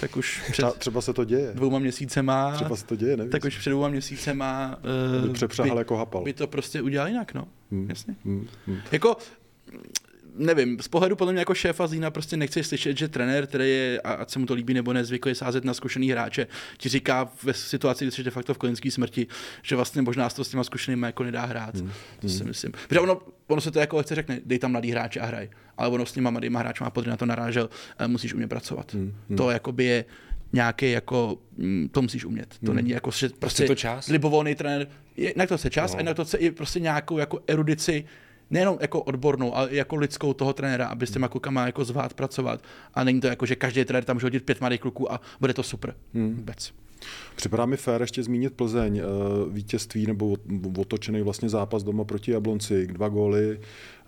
tak už před Třeba, třeba se to děje. dvouma měsícema, Třeba se to děje, nevím. tak už před dvouma měsícema By uh, přepřahal jako hapal. by to prostě udělal jinak, no. Hmm. Jasně. Hmm, hmm. Jako, nevím, z pohledu podle mě jako šéfa Zlína prostě nechci slyšet, že trenér, který je, a ať se mu to líbí nebo ne, zvyklý sázet na zkušený hráče, ti říká ve situaci, kdy jsi de facto v klinické smrti, že vlastně možná se to s těma zkušenými jako nedá hrát. Hmm. To si myslím. Protože ono, ono se to jako lehce řekne, dej tam mladý hráče a hraj. Ale ono s těma mladýma hráčema podry na to narážel, eh, musíš umět pracovat. Hmm. To jakoby je nějaký jako, mm, to musíš umět. To není jako, že prostě to čas. libovolný trenér, je, na to chce čas No. a na to chce i prostě nějakou jako erudici, nejenom jako odbornou, ale i jako lidskou toho trenéra, aby s těma klukama jako zvát pracovat. A není to jako, že každý trenér tam může hodit pět mladých kluků a bude to super. Hmm. Vůbec. Připadá mi fér ještě zmínit Plzeň, eh, vítězství nebo ot- otočený vlastně zápas doma proti Jablonci, dva góly,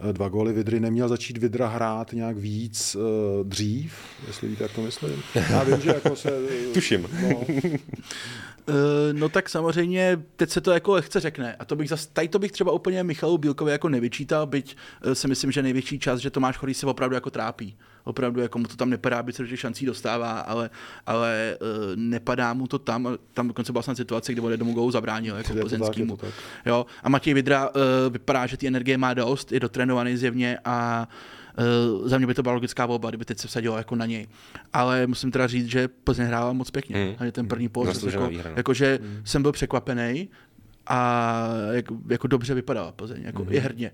eh, dva góly Vidry. Neměl začít Vidra hrát nějak víc eh, dřív, jestli víte, jak to myslím. Já vím, že jako se... Tuším. No, no tak samozřejmě, teď se to jako lehce řekne. A to bych zas, tady to bych třeba úplně Michalu Bílkovi jako nevyčítal, byť uh, si myslím, že největší čas, že Tomáš Chorý se opravdu jako trápí. Opravdu jako mu to tam nepadá, by se do těch šancí dostává, ale, ale uh, nepadá mu to tam. Tam dokonce byla snad situace, kde vode domů gólu zabránil jako Je plzeňskýmu. Jo? A Matěj Vidra uh, vypadá, že ty energie má dost, je dotrénovaný zjevně a Uh, za mě by to byla logická volba, kdyby teď se vsadilo jako na něj. Ale musím teda říct, že Plzeň hrála moc pěkně. Hmm. A že ten první poločas Zasloužená jako, výhra, no. jakože jsem byl překvapený a jako, jako dobře vypadala Plzeň, jako mm-hmm. i hrdně.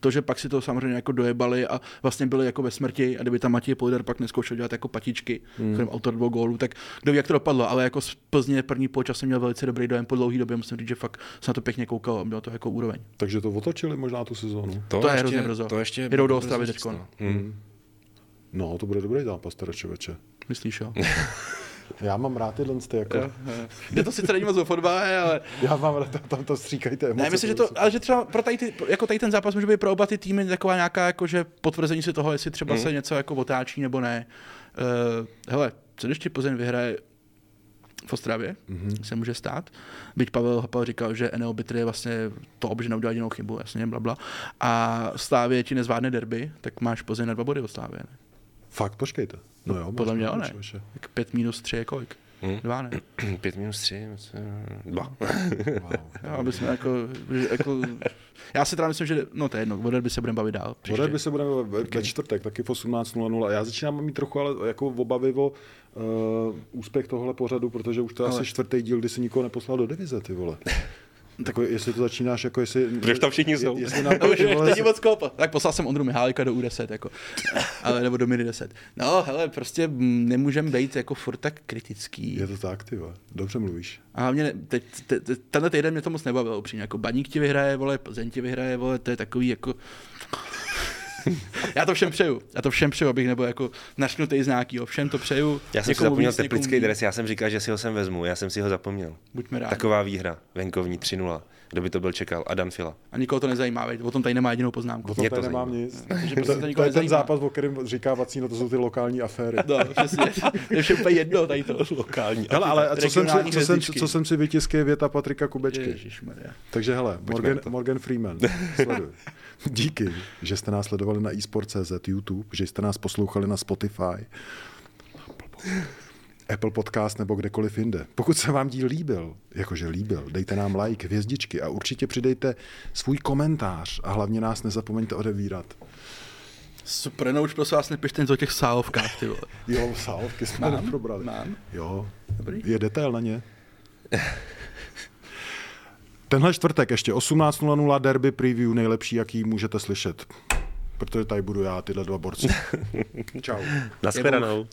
To, že pak si to samozřejmě jako dojebali a vlastně byli jako ve smrti a kdyby tam Matěj Polder pak neskoušel dělat jako patičky, Mhm. mm. autor dvou gólů, tak kdo ví, jak to dopadlo, ale jako z Plzně první poločas jsem měl velice dobrý dojem po dlouhé době, musím říct, že fakt se na to pěkně koukal a bylo to jako úroveň. takže to otočili možná tu sezónu. To je hrozně brzo. To ještě Jedou do Ostravy teďko, no. Hmm. No, to bude dobrý zápas, teda člověče. Myslíš, jo? Já mám rád tyhle ty, jako... Jde to sice není moc o fotbale, ale Já mám rád, tam to stříkajte emoce. Ne, myslím, že to, ale že třeba pro tady, ty, jako tady ten zápas může být pro oba ty týmy taková nějaká jako, že potvrzení si toho, jestli třeba Mhm. se něco jako otáčí nebo ne. Uh, hele, co když ti Plzeň vyhraje v Ostravě, Mhm. mm-hmm. se může stát. Byť Pavel Hapal říkal, že Eneo Bitr je vlastně to, že neudělal jedinou chybu, jasně, blabla. A Slávě ti nezvládne derby, tak máš Plzeň na dva body od Slávě. Ne? Fakt, počkejte. No jo, Podle mě člověče. Tak pět minus tři je kolik? Hm? Dva, ne? Pět minus tři, dva. Wow. Jo, aby jsme jako, jako, já si teda myslím, že, no to je jedno, o derby se budeme bavit dál. O příště. derby se budeme ve, ve čtvrtek, taky v 18.00. A já začínám mít trochu ale jako obavy o uh, úspěch tohle pořadu, protože už to je Ale- asi čtvrtý díl, kdy si nikoho neposlal do divize, ty vole. tak jestli to začínáš jako jestli... Protože tam všichni jsou. Jestli nám No, to, už že, vole, moc kopa. Tak poslal jsem Ondru Mihálika do U10, jako. Ale nebo do Mini 10. No, hele, prostě nemůžeme být jako furt tak kritický. je to tak, ty vole. Dobře mluvíš. A hlavně ne- teď, te, te, tenhle týden mě to moc nebavilo upřímně. Jako Baník ti vyhraje, vole, Plzeň ti vyhraje, vole, to je takový jako... Já to všem přeju. Já to všem přeju, abych nebyl jako našknutý z nějakýho. Všem to přeju. Já jsem si zapomněl teplický dres, já jsem říkal, že si ho sem vezmu, já jsem si ho zapomněl. Buďme rádi. Taková výhra, venkovní 3-0. Kdo by to byl čekal? Adam Fila. A nikoho to nezajímá, veď. o tom tady nemá jedinou poznámku. O tom Mě to tady nemám zajímá. nic. Že To, prostě to to, je ten zápas, o kterém říká Vacíno, to jsou ty lokální aféry. No, přesně. To je úplně jedno tady to. Lokální. Hele, ale co jsem, si, co, jsem, co jsem si vytiskl je věta Patrika Kubečky. Ježišmarja. Takže hele, Morgan. Morgan Freeman, sleduj. Díky, že jste nás sledovali na eSport.cz, YouTube, že jste nás poslouchali na Spotify, Apple Podcast nebo kdekoliv jinde. Pokud se vám díl líbil, jakože líbil, dejte nám like, hvězdičky a určitě přidejte svůj komentář a hlavně nás nezapomeňte odevírat. Super, no už prosím vás nepište nic o těch sálovkách, ty vole. Jo, sálky jsme Mám, neprobrali. mám. Jo, Dobrý. je detail na ně. Tenhle čtvrtek ještě 18.00 derby preview, nejlepší, jaký můžete slyšet. Protože tady budu já, tyhle dva borci. Čau. Naschledanou.